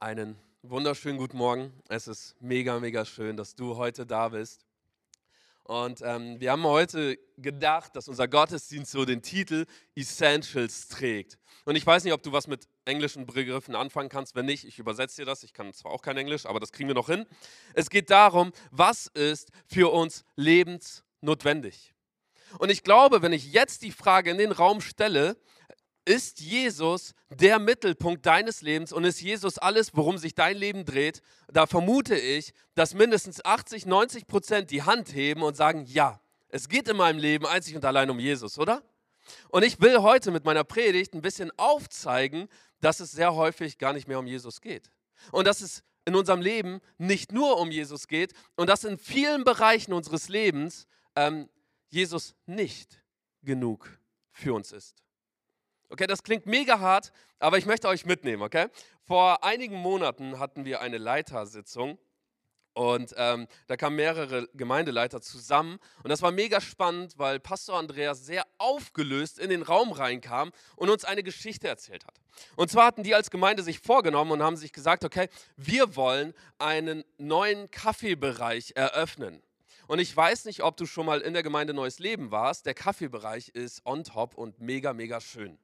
Einen wunderschönen guten Morgen. Es ist mega, mega schön, dass du heute da bist. Und ähm, wir haben heute gedacht, dass unser Gottesdienst so den Titel Essentials trägt. Und ich weiß nicht, ob du was mit englischen Begriffen anfangen kannst. Wenn nicht, ich übersetze dir das. Ich kann zwar auch kein Englisch, aber das kriegen wir noch hin. Es geht darum, was ist für uns lebensnotwendig. Und ich glaube, wenn ich jetzt die Frage in den Raum stelle, ist Jesus der Mittelpunkt deines Lebens und ist Jesus alles, worum sich dein Leben dreht, da vermute ich, dass mindestens 80, 90 Prozent die Hand heben und sagen, ja, es geht in meinem Leben einzig und allein um Jesus, oder? Und ich will heute mit meiner Predigt ein bisschen aufzeigen, dass es sehr häufig gar nicht mehr um Jesus geht. Und dass es in unserem Leben nicht nur um Jesus geht und dass in vielen Bereichen unseres Lebens ähm, Jesus nicht genug für uns ist. Okay, das klingt mega hart, aber ich möchte euch mitnehmen, okay? Vor einigen Monaten hatten wir eine Leitersitzung und ähm, da kamen mehrere Gemeindeleiter zusammen und das war mega spannend, weil Pastor Andreas sehr aufgelöst in den Raum reinkam und uns eine Geschichte erzählt hat. Und zwar hatten die als Gemeinde sich vorgenommen und haben sich gesagt, okay, wir wollen einen neuen Kaffeebereich eröffnen. Und ich weiß nicht, ob du schon mal in der Gemeinde Neues Leben warst. Der Kaffeebereich ist on top und mega, mega schön.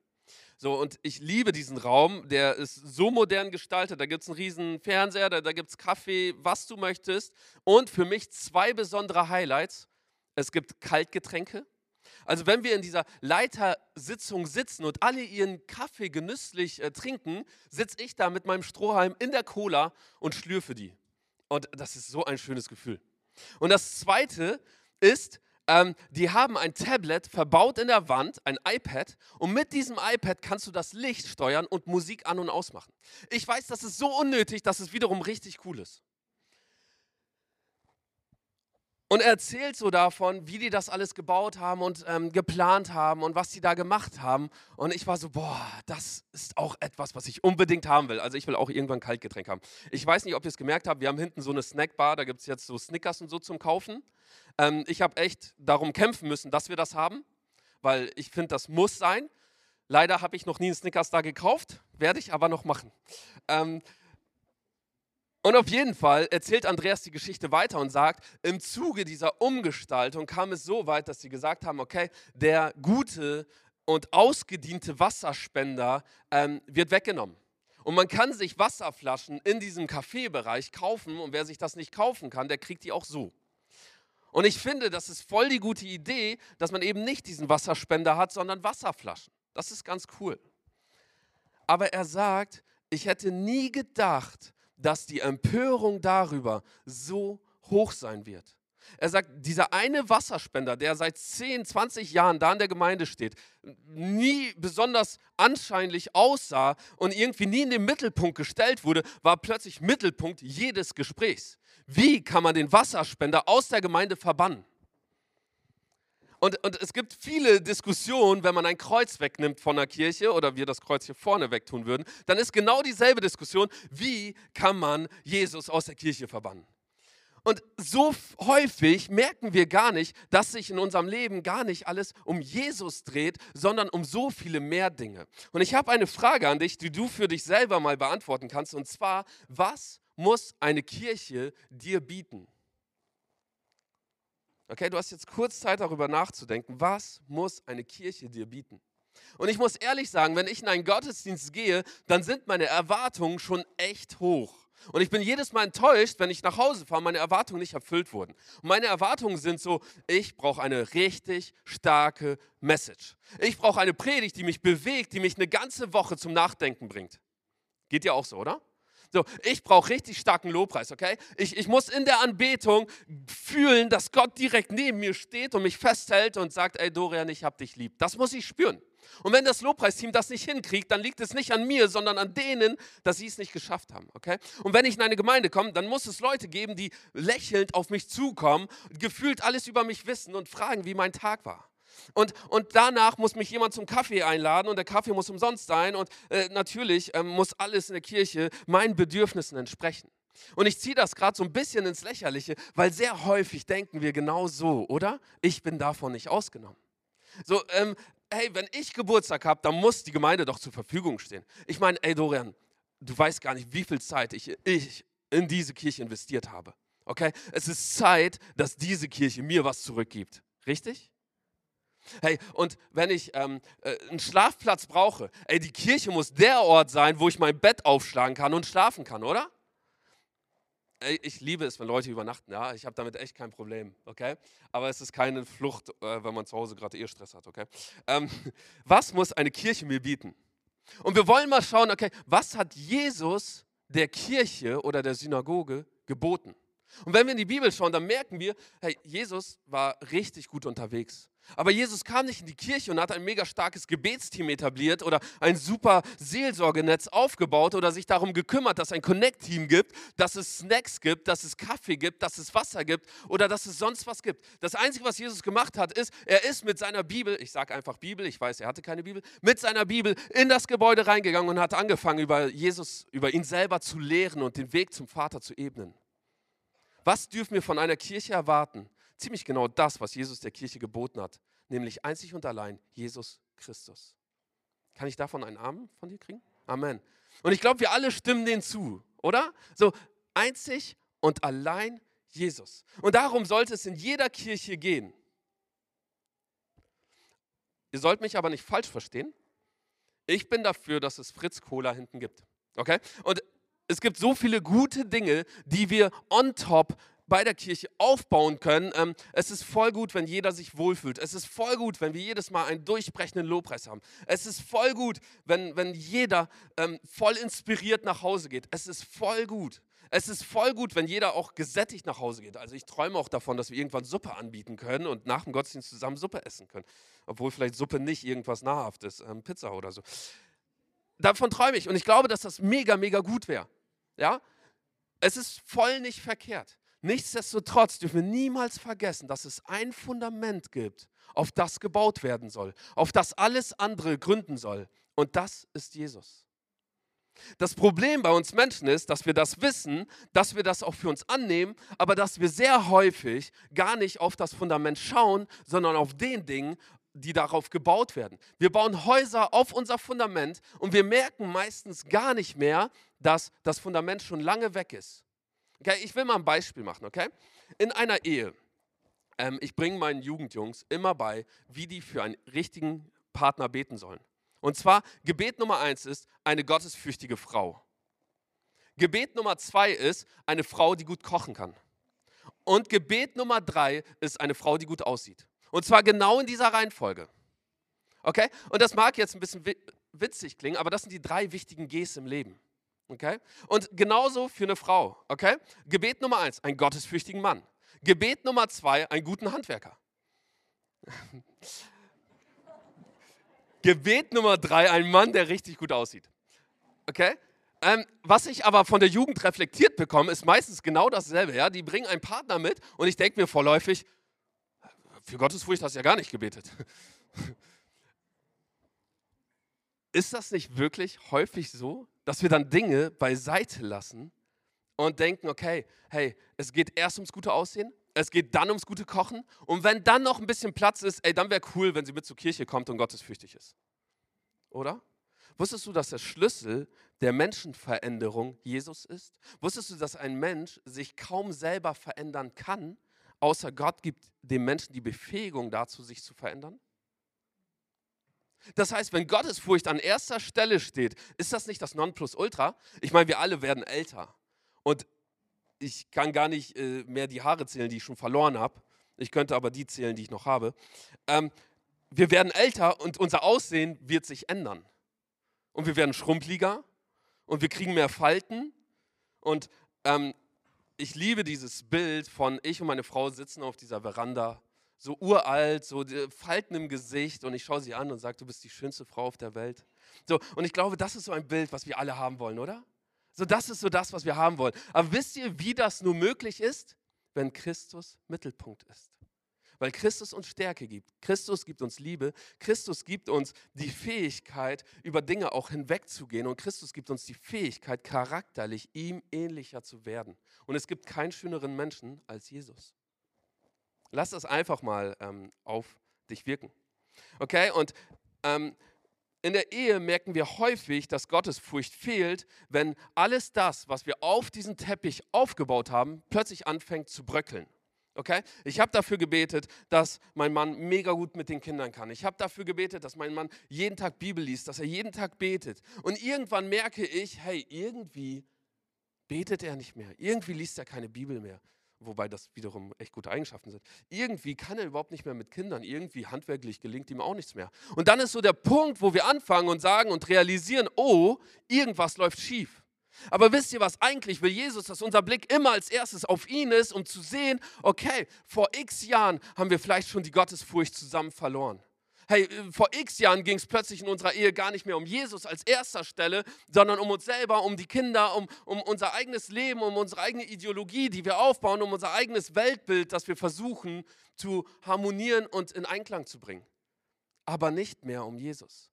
So, und ich liebe diesen Raum, der ist so modern gestaltet. Da gibt es einen riesen Fernseher, da, da gibt es Kaffee, was du möchtest. Und für mich zwei besondere Highlights. Es gibt Kaltgetränke. Also wenn wir in dieser Leitersitzung sitzen und alle ihren Kaffee genüsslich äh, trinken, sitze ich da mit meinem Strohhalm in der Cola und schlürfe die. Und das ist so ein schönes Gefühl. Und das Zweite ist, ähm, die haben ein Tablet verbaut in der Wand, ein iPad, und mit diesem iPad kannst du das Licht steuern und Musik an und ausmachen. Ich weiß, das ist so unnötig, dass es wiederum richtig cool ist. Und er erzählt so davon, wie die das alles gebaut haben und ähm, geplant haben und was sie da gemacht haben. Und ich war so, boah, das ist auch etwas, was ich unbedingt haben will. Also ich will auch irgendwann Kaltgetränk haben. Ich weiß nicht, ob ihr es gemerkt habt, wir haben hinten so eine Snackbar, da gibt es jetzt so Snickers und so zum Kaufen. Ähm, ich habe echt darum kämpfen müssen, dass wir das haben, weil ich finde, das muss sein. Leider habe ich noch nie einen Snickers da gekauft, werde ich aber noch machen. Ähm, und auf jeden Fall erzählt Andreas die Geschichte weiter und sagt, im Zuge dieser Umgestaltung kam es so weit, dass sie gesagt haben, okay, der gute und ausgediente Wasserspender ähm, wird weggenommen. Und man kann sich Wasserflaschen in diesem Kaffeebereich kaufen und wer sich das nicht kaufen kann, der kriegt die auch so. Und ich finde, das ist voll die gute Idee, dass man eben nicht diesen Wasserspender hat, sondern Wasserflaschen. Das ist ganz cool. Aber er sagt, ich hätte nie gedacht, dass die Empörung darüber so hoch sein wird. Er sagt, dieser eine Wasserspender, der seit 10, 20 Jahren da in der Gemeinde steht, nie besonders anscheinlich aussah und irgendwie nie in den Mittelpunkt gestellt wurde, war plötzlich Mittelpunkt jedes Gesprächs. Wie kann man den Wasserspender aus der Gemeinde verbannen? Und, und es gibt viele Diskussionen, wenn man ein Kreuz wegnimmt von der Kirche oder wir das Kreuz hier vorne wegtun würden, dann ist genau dieselbe Diskussion, wie kann man Jesus aus der Kirche verbannen? Und so häufig merken wir gar nicht, dass sich in unserem Leben gar nicht alles um Jesus dreht, sondern um so viele mehr Dinge. Und ich habe eine Frage an dich, die du für dich selber mal beantworten kannst. Und zwar, was muss eine Kirche dir bieten? Okay, du hast jetzt kurz Zeit darüber nachzudenken, was muss eine Kirche dir bieten? Und ich muss ehrlich sagen, wenn ich in einen Gottesdienst gehe, dann sind meine Erwartungen schon echt hoch. Und ich bin jedes Mal enttäuscht, wenn ich nach Hause fahre, meine Erwartungen nicht erfüllt wurden. Und meine Erwartungen sind so, ich brauche eine richtig starke Message. Ich brauche eine Predigt, die mich bewegt, die mich eine ganze Woche zum Nachdenken bringt. Geht dir auch so, oder? So, ich brauche richtig starken Lobpreis, okay? Ich, ich muss in der Anbetung fühlen, dass Gott direkt neben mir steht und mich festhält und sagt, ey Dorian, ich hab dich lieb. Das muss ich spüren. Und wenn das Lobpreisteam das nicht hinkriegt, dann liegt es nicht an mir, sondern an denen, dass sie es nicht geschafft haben. Okay? Und wenn ich in eine Gemeinde komme, dann muss es Leute geben, die lächelnd auf mich zukommen, gefühlt alles über mich wissen und fragen, wie mein Tag war. Und, und danach muss mich jemand zum Kaffee einladen und der Kaffee muss umsonst sein und äh, natürlich äh, muss alles in der Kirche meinen Bedürfnissen entsprechen. Und ich ziehe das gerade so ein bisschen ins Lächerliche, weil sehr häufig denken wir genau so, oder? Ich bin davon nicht ausgenommen. So, ähm, hey, wenn ich Geburtstag habe, dann muss die Gemeinde doch zur Verfügung stehen. Ich meine, ey Dorian, du weißt gar nicht, wie viel Zeit ich, ich in diese Kirche investiert habe. Okay? Es ist Zeit, dass diese Kirche mir was zurückgibt. Richtig? Hey, und wenn ich ähm, äh, einen Schlafplatz brauche, ey, die Kirche muss der Ort sein, wo ich mein Bett aufschlagen kann und schlafen kann, oder? Ey, ich liebe es, wenn Leute übernachten, ja, ich habe damit echt kein Problem, okay? Aber es ist keine Flucht, äh, wenn man zu Hause gerade eh Stress hat, okay? Ähm, was muss eine Kirche mir bieten? Und wir wollen mal schauen, okay, was hat Jesus der Kirche oder der Synagoge geboten? Und wenn wir in die Bibel schauen, dann merken wir, hey, Jesus war richtig gut unterwegs. Aber Jesus kam nicht in die Kirche und hat ein mega starkes Gebetsteam etabliert oder ein super Seelsorgenetz aufgebaut oder sich darum gekümmert, dass ein Connect-Team gibt, dass es Snacks gibt, dass es Kaffee gibt, dass es Wasser gibt oder dass es sonst was gibt. Das Einzige, was Jesus gemacht hat, ist, er ist mit seiner Bibel, ich sage einfach Bibel, ich weiß, er hatte keine Bibel, mit seiner Bibel in das Gebäude reingegangen und hat angefangen, über Jesus, über ihn selber zu lehren und den Weg zum Vater zu ebnen. Was dürfen wir von einer Kirche erwarten? Ziemlich genau das, was Jesus der Kirche geboten hat, nämlich einzig und allein Jesus Christus. Kann ich davon einen Arm von dir kriegen? Amen. Und ich glaube, wir alle stimmen denen zu, oder? So einzig und allein Jesus. Und darum sollte es in jeder Kirche gehen. Ihr sollt mich aber nicht falsch verstehen. Ich bin dafür, dass es Fritz Cola hinten gibt. Okay? Und es gibt so viele gute Dinge, die wir on top bei der Kirche aufbauen können. Ähm, es ist voll gut, wenn jeder sich wohlfühlt. Es ist voll gut, wenn wir jedes Mal einen durchbrechenden Lobpreis haben. Es ist voll gut, wenn, wenn jeder ähm, voll inspiriert nach Hause geht. Es ist voll gut. Es ist voll gut, wenn jeder auch gesättigt nach Hause geht. Also ich träume auch davon, dass wir irgendwann Suppe anbieten können und nach dem Gottesdienst zusammen Suppe essen können. Obwohl vielleicht Suppe nicht irgendwas nahrhaftes, ähm, Pizza oder so. Davon träume ich und ich glaube, dass das mega, mega gut wäre. Ja? Es ist voll nicht verkehrt. Nichtsdestotrotz dürfen wir niemals vergessen, dass es ein Fundament gibt, auf das gebaut werden soll, auf das alles andere gründen soll. Und das ist Jesus. Das Problem bei uns Menschen ist, dass wir das wissen, dass wir das auch für uns annehmen, aber dass wir sehr häufig gar nicht auf das Fundament schauen, sondern auf den Dingen, die darauf gebaut werden. Wir bauen Häuser auf unser Fundament und wir merken meistens gar nicht mehr, dass das Fundament schon lange weg ist. Okay, ich will mal ein Beispiel machen, okay? In einer Ehe, ähm, ich bringe meinen Jugendjungs immer bei, wie die für einen richtigen Partner beten sollen. Und zwar, Gebet Nummer eins ist eine gottesfürchtige Frau. Gebet Nummer zwei ist eine Frau, die gut kochen kann. Und Gebet Nummer drei ist eine Frau, die gut aussieht. Und zwar genau in dieser Reihenfolge. Okay? Und das mag jetzt ein bisschen witzig klingen, aber das sind die drei wichtigen Gs im Leben. Okay? Und genauso für eine Frau. Okay? Gebet Nummer eins, einen gottesfürchtigen Mann. Gebet Nummer zwei, einen guten Handwerker. Gebet Nummer drei, ein Mann, der richtig gut aussieht. Okay? Ähm, was ich aber von der Jugend reflektiert bekomme, ist meistens genau dasselbe. Ja? Die bringen einen Partner mit und ich denke mir vorläufig, für Gottesfurcht hast du ja gar nicht gebetet. Ist das nicht wirklich häufig so, dass wir dann Dinge beiseite lassen und denken, okay, hey, es geht erst ums gute Aussehen, es geht dann ums gute Kochen und wenn dann noch ein bisschen Platz ist, ey, dann wäre cool, wenn sie mit zur Kirche kommt und gottesfürchtig ist. Oder? Wusstest du, dass der Schlüssel der Menschenveränderung Jesus ist? Wusstest du, dass ein Mensch sich kaum selber verändern kann, außer Gott gibt dem Menschen die Befähigung dazu, sich zu verändern? Das heißt, wenn Gottesfurcht an erster Stelle steht, ist das nicht das Nonplusultra? Ich meine, wir alle werden älter. Und ich kann gar nicht äh, mehr die Haare zählen, die ich schon verloren habe. Ich könnte aber die zählen, die ich noch habe. Ähm, wir werden älter und unser Aussehen wird sich ändern. Und wir werden schrumpeliger und wir kriegen mehr Falten. Und ähm, ich liebe dieses Bild von ich und meine Frau sitzen auf dieser Veranda so uralt, so Falten im Gesicht und ich schaue sie an und sage, du bist die schönste Frau auf der Welt. So, und ich glaube, das ist so ein Bild, was wir alle haben wollen, oder? So, das ist so das, was wir haben wollen. Aber wisst ihr, wie das nur möglich ist? Wenn Christus Mittelpunkt ist. Weil Christus uns Stärke gibt. Christus gibt uns Liebe. Christus gibt uns die Fähigkeit, über Dinge auch hinwegzugehen. Und Christus gibt uns die Fähigkeit, charakterlich ihm ähnlicher zu werden. Und es gibt keinen schöneren Menschen als Jesus. Lass das einfach mal ähm, auf dich wirken. Okay, und ähm, in der Ehe merken wir häufig, dass Gottesfurcht fehlt, wenn alles das, was wir auf diesen Teppich aufgebaut haben, plötzlich anfängt zu bröckeln. Okay? Ich habe dafür gebetet, dass mein Mann mega gut mit den Kindern kann. Ich habe dafür gebetet, dass mein Mann jeden Tag Bibel liest, dass er jeden Tag betet. Und irgendwann merke ich, hey, irgendwie betet er nicht mehr. Irgendwie liest er keine Bibel mehr. Wobei das wiederum echt gute Eigenschaften sind. Irgendwie kann er überhaupt nicht mehr mit Kindern. Irgendwie handwerklich gelingt ihm auch nichts mehr. Und dann ist so der Punkt, wo wir anfangen und sagen und realisieren, oh, irgendwas läuft schief. Aber wisst ihr was, eigentlich will Jesus, dass unser Blick immer als erstes auf ihn ist, um zu sehen, okay, vor x Jahren haben wir vielleicht schon die Gottesfurcht zusammen verloren. Hey, vor x Jahren ging es plötzlich in unserer Ehe gar nicht mehr um Jesus als erster Stelle, sondern um uns selber, um die Kinder, um, um unser eigenes Leben, um unsere eigene Ideologie, die wir aufbauen, um unser eigenes Weltbild, das wir versuchen zu harmonieren und in Einklang zu bringen. Aber nicht mehr um Jesus.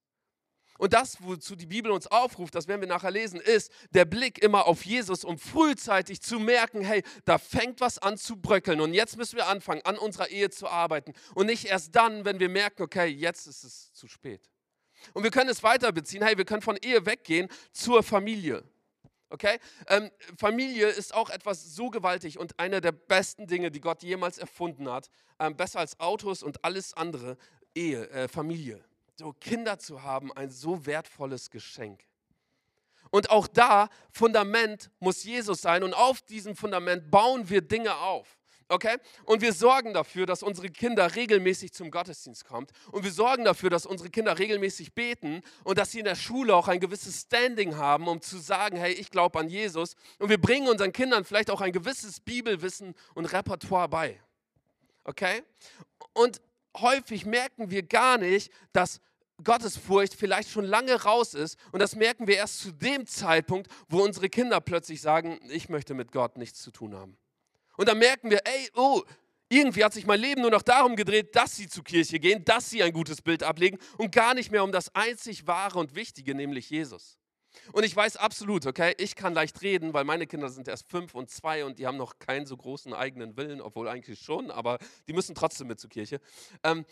Und das, wozu die Bibel uns aufruft, das werden wir nachher lesen, ist der Blick immer auf Jesus, um frühzeitig zu merken, hey, da fängt was an zu bröckeln und jetzt müssen wir anfangen, an unserer Ehe zu arbeiten. Und nicht erst dann, wenn wir merken, okay, jetzt ist es zu spät. Und wir können es weiter beziehen, hey, wir können von Ehe weggehen zur Familie. Okay? Ähm, Familie ist auch etwas so gewaltig und eine der besten Dinge, die Gott jemals erfunden hat. Ähm, besser als Autos und alles andere. Ehe, äh, Familie so Kinder zu haben, ein so wertvolles Geschenk. Und auch da, Fundament muss Jesus sein und auf diesem Fundament bauen wir Dinge auf. Okay? Und wir sorgen dafür, dass unsere Kinder regelmäßig zum Gottesdienst kommen. Und wir sorgen dafür, dass unsere Kinder regelmäßig beten und dass sie in der Schule auch ein gewisses Standing haben, um zu sagen, hey, ich glaube an Jesus. Und wir bringen unseren Kindern vielleicht auch ein gewisses Bibelwissen und Repertoire bei. Okay? Und häufig merken wir gar nicht, dass Gottesfurcht vielleicht schon lange raus ist. Und das merken wir erst zu dem Zeitpunkt, wo unsere Kinder plötzlich sagen, ich möchte mit Gott nichts zu tun haben. Und dann merken wir, ey, oh, irgendwie hat sich mein Leben nur noch darum gedreht, dass sie zur Kirche gehen, dass sie ein gutes Bild ablegen und gar nicht mehr um das einzig Wahre und Wichtige, nämlich Jesus. Und ich weiß absolut, okay, ich kann leicht reden, weil meine Kinder sind erst fünf und zwei und die haben noch keinen so großen eigenen Willen, obwohl eigentlich schon, aber die müssen trotzdem mit zur Kirche. Ähm,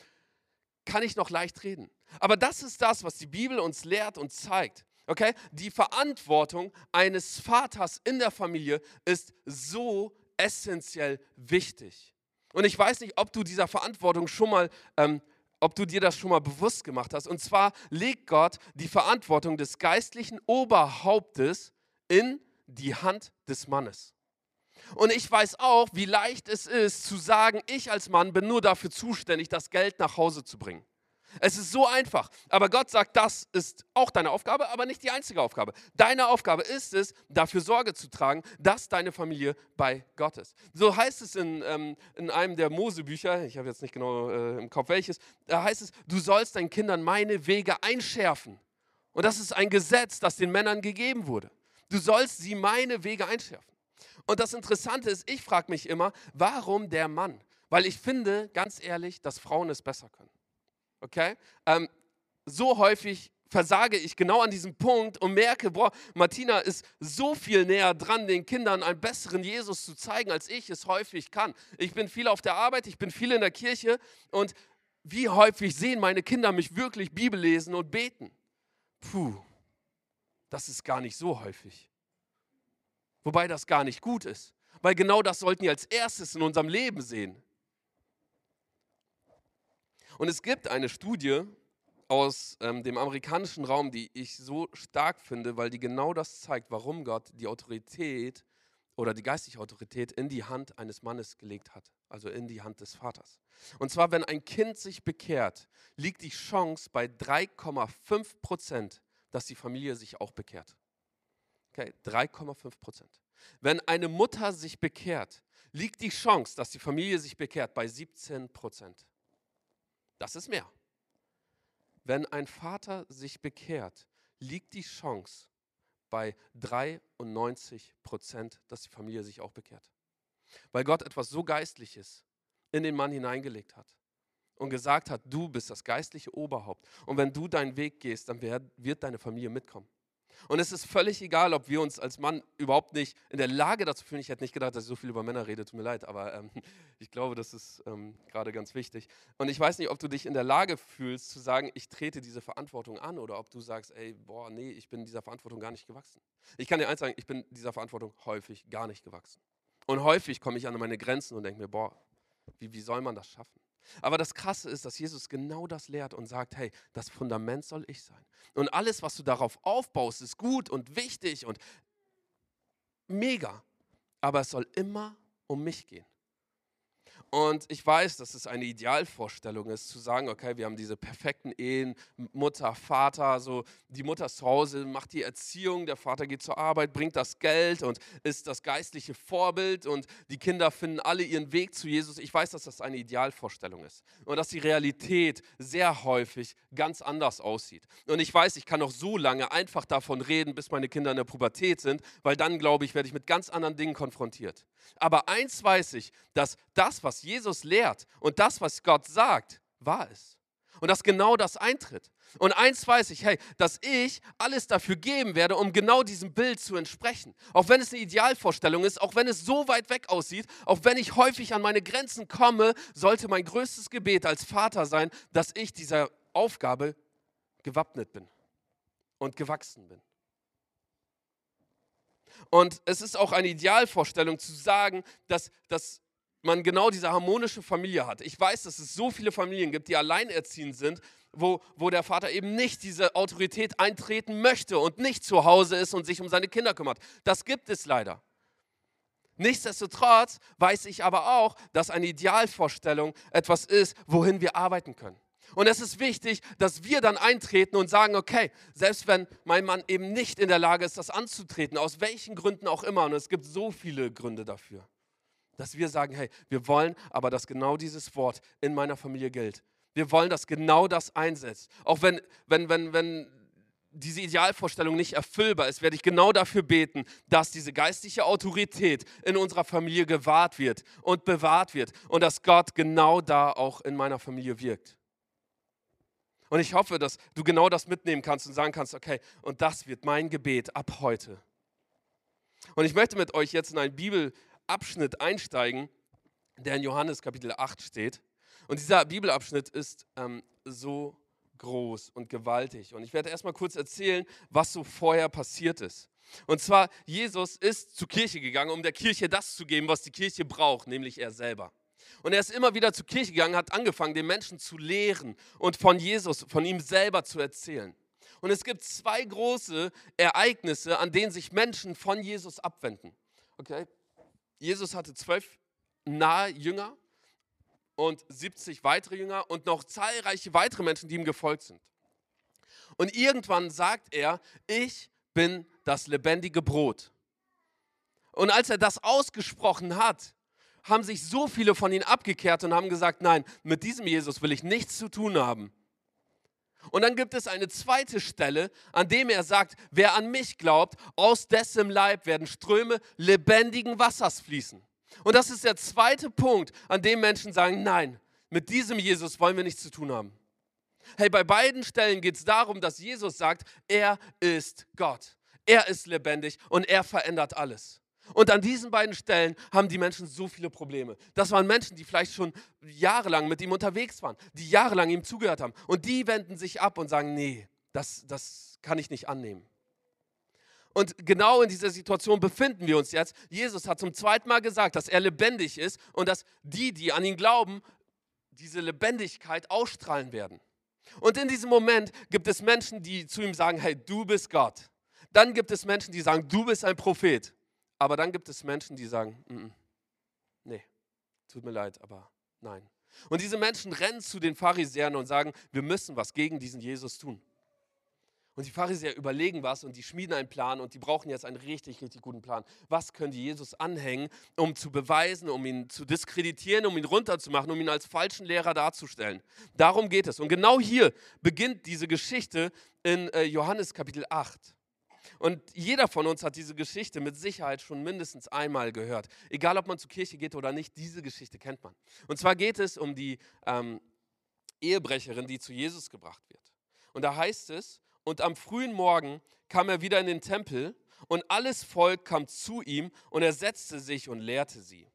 kann ich noch leicht reden. Aber das ist das, was die Bibel uns lehrt und zeigt. Okay? Die Verantwortung eines Vaters in der Familie ist so essentiell wichtig. Und ich weiß nicht, ob du dieser Verantwortung schon mal, ähm, ob du dir das schon mal bewusst gemacht hast. Und zwar legt Gott die Verantwortung des geistlichen Oberhauptes in die Hand des Mannes. Und ich weiß auch, wie leicht es ist zu sagen, ich als Mann bin nur dafür zuständig, das Geld nach Hause zu bringen. Es ist so einfach. Aber Gott sagt, das ist auch deine Aufgabe, aber nicht die einzige Aufgabe. Deine Aufgabe ist es, dafür Sorge zu tragen, dass deine Familie bei Gott ist. So heißt es in, ähm, in einem der Mosebücher, ich habe jetzt nicht genau äh, im Kopf welches, da heißt es, du sollst deinen Kindern meine Wege einschärfen. Und das ist ein Gesetz, das den Männern gegeben wurde. Du sollst sie meine Wege einschärfen. Und das Interessante ist, ich frage mich immer, warum der Mann? Weil ich finde, ganz ehrlich, dass Frauen es besser können. Okay? Ähm, so häufig versage ich genau an diesem Punkt und merke, boah, Martina ist so viel näher dran, den Kindern einen besseren Jesus zu zeigen, als ich es häufig kann. Ich bin viel auf der Arbeit, ich bin viel in der Kirche und wie häufig sehen meine Kinder mich wirklich Bibel lesen und beten? Puh, das ist gar nicht so häufig. Wobei das gar nicht gut ist, weil genau das sollten wir als erstes in unserem Leben sehen. Und es gibt eine Studie aus ähm, dem amerikanischen Raum, die ich so stark finde, weil die genau das zeigt, warum Gott die Autorität oder die geistliche Autorität in die Hand eines Mannes gelegt hat, also in die Hand des Vaters. Und zwar, wenn ein Kind sich bekehrt, liegt die Chance bei 3,5 Prozent, dass die Familie sich auch bekehrt. Okay, 3,5 Prozent. Wenn eine Mutter sich bekehrt, liegt die Chance, dass die Familie sich bekehrt, bei 17 Prozent. Das ist mehr. Wenn ein Vater sich bekehrt, liegt die Chance bei 93 Prozent, dass die Familie sich auch bekehrt. Weil Gott etwas so Geistliches in den Mann hineingelegt hat und gesagt hat, du bist das geistliche Oberhaupt. Und wenn du deinen Weg gehst, dann wird deine Familie mitkommen. Und es ist völlig egal, ob wir uns als Mann überhaupt nicht in der Lage dazu fühlen. Ich hätte nicht gedacht, dass ich so viel über Männer rede, tut mir leid, aber ähm, ich glaube, das ist ähm, gerade ganz wichtig. Und ich weiß nicht, ob du dich in der Lage fühlst zu sagen, ich trete diese Verantwortung an oder ob du sagst, ey, boah, nee, ich bin dieser Verantwortung gar nicht gewachsen. Ich kann dir eins sagen, ich bin dieser Verantwortung häufig gar nicht gewachsen. Und häufig komme ich an meine Grenzen und denke mir, boah, wie, wie soll man das schaffen? Aber das Krasse ist, dass Jesus genau das lehrt und sagt, hey, das Fundament soll ich sein. Und alles, was du darauf aufbaust, ist gut und wichtig und mega. Aber es soll immer um mich gehen. Und ich weiß, dass es eine Idealvorstellung ist, zu sagen, okay, wir haben diese perfekten Ehen, Mutter, Vater, so die Mutter ist zu Hause, macht die Erziehung, der Vater geht zur Arbeit, bringt das Geld und ist das geistliche Vorbild und die Kinder finden alle ihren Weg zu Jesus. Ich weiß, dass das eine Idealvorstellung ist und dass die Realität sehr häufig ganz anders aussieht. Und ich weiß, ich kann noch so lange einfach davon reden, bis meine Kinder in der Pubertät sind, weil dann, glaube ich, werde ich mit ganz anderen Dingen konfrontiert. Aber eins weiß ich, dass das, was Jesus lehrt und das, was Gott sagt, wahr ist. Und dass genau das eintritt. Und eins weiß ich, hey, dass ich alles dafür geben werde, um genau diesem Bild zu entsprechen. Auch wenn es eine Idealvorstellung ist, auch wenn es so weit weg aussieht, auch wenn ich häufig an meine Grenzen komme, sollte mein größtes Gebet als Vater sein, dass ich dieser Aufgabe gewappnet bin und gewachsen bin. Und es ist auch eine Idealvorstellung zu sagen, dass, dass man genau diese harmonische Familie hat. Ich weiß, dass es so viele Familien gibt, die alleinerziehend sind, wo, wo der Vater eben nicht diese Autorität eintreten möchte und nicht zu Hause ist und sich um seine Kinder kümmert. Das gibt es leider. Nichtsdestotrotz weiß ich aber auch, dass eine Idealvorstellung etwas ist, wohin wir arbeiten können. Und es ist wichtig, dass wir dann eintreten und sagen, okay, selbst wenn mein Mann eben nicht in der Lage ist, das anzutreten, aus welchen Gründen auch immer, und es gibt so viele Gründe dafür, dass wir sagen, hey, wir wollen aber, dass genau dieses Wort in meiner Familie gilt. Wir wollen, dass genau das einsetzt. Auch wenn, wenn, wenn, wenn diese Idealvorstellung nicht erfüllbar ist, werde ich genau dafür beten, dass diese geistliche Autorität in unserer Familie gewahrt wird und bewahrt wird und dass Gott genau da auch in meiner Familie wirkt. Und ich hoffe, dass du genau das mitnehmen kannst und sagen kannst, okay, und das wird mein Gebet ab heute. Und ich möchte mit euch jetzt in einen Bibelabschnitt einsteigen, der in Johannes Kapitel 8 steht. Und dieser Bibelabschnitt ist ähm, so groß und gewaltig. Und ich werde erstmal kurz erzählen, was so vorher passiert ist. Und zwar, Jesus ist zur Kirche gegangen, um der Kirche das zu geben, was die Kirche braucht, nämlich er selber. Und er ist immer wieder zur Kirche gegangen, hat angefangen, den Menschen zu lehren und von Jesus, von ihm selber zu erzählen. Und es gibt zwei große Ereignisse, an denen sich Menschen von Jesus abwenden. Okay? Jesus hatte zwölf nahe Jünger und 70 weitere Jünger und noch zahlreiche weitere Menschen, die ihm gefolgt sind. Und irgendwann sagt er, ich bin das lebendige Brot. Und als er das ausgesprochen hat, haben sich so viele von ihnen abgekehrt und haben gesagt, nein, mit diesem Jesus will ich nichts zu tun haben. Und dann gibt es eine zweite Stelle, an dem er sagt, wer an mich glaubt, aus dessen Leib werden Ströme lebendigen Wassers fließen. Und das ist der zweite Punkt, an dem Menschen sagen, nein, mit diesem Jesus wollen wir nichts zu tun haben. Hey, bei beiden Stellen geht es darum, dass Jesus sagt, er ist Gott. Er ist lebendig und er verändert alles. Und an diesen beiden Stellen haben die Menschen so viele Probleme. Das waren Menschen, die vielleicht schon jahrelang mit ihm unterwegs waren, die jahrelang ihm zugehört haben. Und die wenden sich ab und sagen, nee, das, das kann ich nicht annehmen. Und genau in dieser Situation befinden wir uns jetzt. Jesus hat zum zweiten Mal gesagt, dass er lebendig ist und dass die, die an ihn glauben, diese Lebendigkeit ausstrahlen werden. Und in diesem Moment gibt es Menschen, die zu ihm sagen, hey, du bist Gott. Dann gibt es Menschen, die sagen, du bist ein Prophet. Aber dann gibt es Menschen, die sagen, mm -mm, nee, tut mir leid, aber nein. Und diese Menschen rennen zu den Pharisäern und sagen, wir müssen was gegen diesen Jesus tun. Und die Pharisäer überlegen was und die schmieden einen Plan und die brauchen jetzt einen richtig, richtig guten Plan. Was können die Jesus anhängen, um zu beweisen, um ihn zu diskreditieren, um ihn runterzumachen, um ihn als falschen Lehrer darzustellen? Darum geht es. Und genau hier beginnt diese Geschichte in äh, Johannes Kapitel 8. Und jeder von uns hat diese Geschichte mit Sicherheit schon mindestens einmal gehört. Egal, ob man zur Kirche geht oder nicht, diese Geschichte kennt man. Und zwar geht es um die ähm, Ehebrecherin, die zu Jesus gebracht wird. Und da heißt es, Und am frühen Morgen kam er wieder in den Tempel und alles Volk kam zu ihm und er setzte sich und lehrte sie.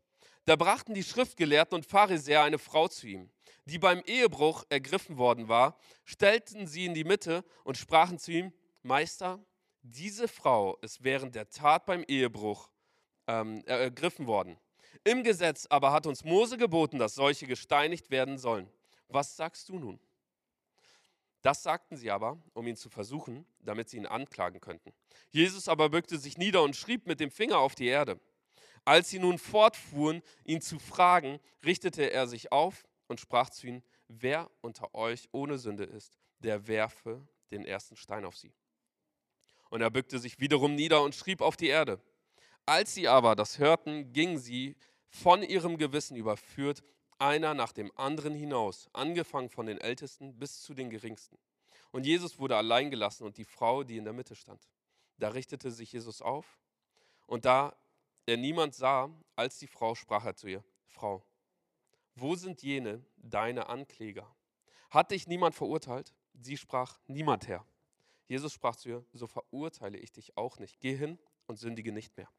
Da brachten die Schriftgelehrten und Pharisäer eine Frau zu ihm, die beim Ehebruch ergriffen worden war, stellten sie in die Mitte und sprachen zu ihm, Meister, diese Frau ist während der Tat beim Ehebruch ähm, ergriffen worden. Im Gesetz aber hat uns Mose geboten, dass solche gesteinigt werden sollen. Was sagst du nun? Das sagten sie aber, um ihn zu versuchen, damit sie ihn anklagen könnten. Jesus aber bückte sich nieder und schrieb mit dem Finger auf die Erde. Als sie nun fortfuhren, ihn zu fragen, richtete er sich auf und sprach zu ihnen, wer unter euch ohne Sünde ist, der werfe den ersten Stein auf sie. Und er bückte sich wiederum nieder und schrieb auf die Erde. Als sie aber das hörten, gingen sie von ihrem Gewissen überführt einer nach dem anderen hinaus, angefangen von den Ältesten bis zu den Geringsten. Und Jesus wurde allein gelassen und die Frau, die in der Mitte stand. Da richtete sich Jesus auf und da er niemand sah als die Frau, sprach er zu ihr, Frau, wo sind jene deine Ankläger? Hat dich niemand verurteilt? Sie sprach, niemand Herr. Jesus sprach zu ihr, so verurteile ich dich auch nicht. Geh hin und sündige nicht mehr.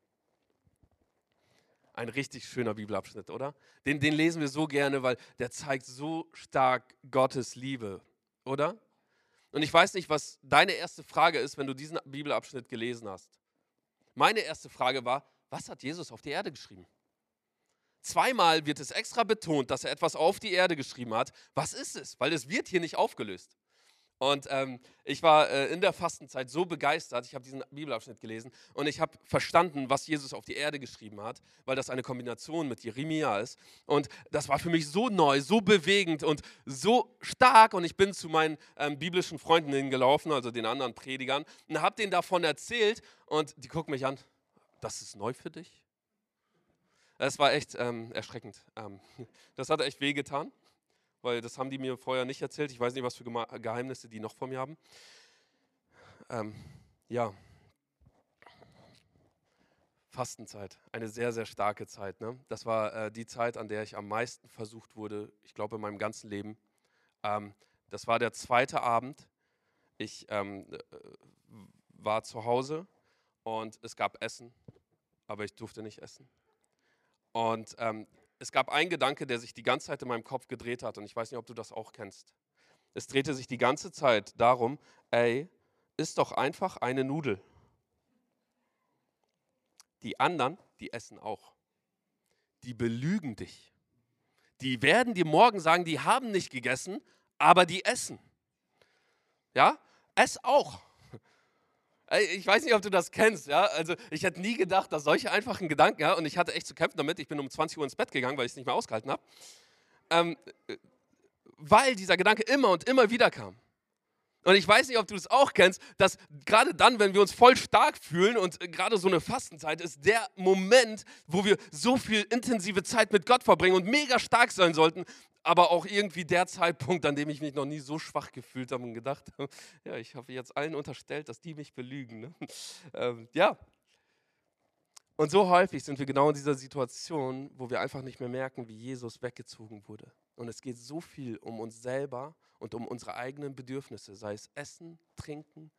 Ein richtig schöner Bibelabschnitt, oder? Den, den lesen wir so gerne, weil der zeigt so stark Gottes Liebe, oder? Und ich weiß nicht, was deine erste Frage ist, wenn du diesen Bibelabschnitt gelesen hast. Meine erste Frage war, was hat Jesus auf die Erde geschrieben? Zweimal wird es extra betont, dass er etwas auf die Erde geschrieben hat. Was ist es? Weil es wird hier nicht aufgelöst. Und ähm, ich war äh, in der Fastenzeit so begeistert, ich habe diesen Bibelabschnitt gelesen und ich habe verstanden, was Jesus auf die Erde geschrieben hat, weil das eine Kombination mit Jeremia ist. Und das war für mich so neu, so bewegend und so stark. Und ich bin zu meinen ähm, biblischen Freunden hingelaufen, also den anderen Predigern, und habe denen davon erzählt. Und die gucken mich an, das ist neu für dich? Es war echt ähm, erschreckend. Ähm, das hat echt wehgetan weil das haben die mir vorher nicht erzählt. Ich weiß nicht, was für Geheimnisse die noch von mir haben. Ähm, ja, Fastenzeit, eine sehr, sehr starke Zeit. Ne? Das war äh, die Zeit, an der ich am meisten versucht wurde, ich glaube in meinem ganzen Leben. Ähm, das war der zweite Abend. Ich ähm, äh, war zu Hause und es gab Essen, aber ich durfte nicht essen. Und ähm, es gab einen Gedanke, der sich die ganze Zeit in meinem Kopf gedreht hat und ich weiß nicht, ob du das auch kennst. Es drehte sich die ganze Zeit darum, ey, ist doch einfach eine Nudel. Die anderen, die essen auch. Die belügen dich. Die werden dir morgen sagen, die haben nicht gegessen, aber die essen. Ja, ess auch. Ich weiß nicht, ob du das kennst, ja. Also ich hätte nie gedacht, dass solche einfachen Gedanken, ja, und ich hatte echt zu kämpfen damit. Ich bin um 20 Uhr ins Bett gegangen, weil ich es nicht mehr ausgehalten habe. Ähm, weil dieser Gedanke immer und immer wieder kam. Und ich weiß nicht, ob du das auch kennst, dass gerade dann, wenn wir uns voll stark fühlen und gerade so eine Fastenzeit ist der Moment, wo wir so viel intensive Zeit mit Gott verbringen und mega stark sein sollten, aber auch irgendwie der Zeitpunkt, an dem ich mich noch nie so schwach gefühlt habe und gedacht habe, ja, ich habe jetzt allen unterstellt, dass die mich belügen. Ne? Ähm, ja. Und so häufig sind wir genau in dieser Situation, wo wir einfach nicht mehr merken, wie Jesus weggezogen wurde. Und es geht so viel um uns selber und um unsere eigenen Bedürfnisse, sei es Essen, Trinken,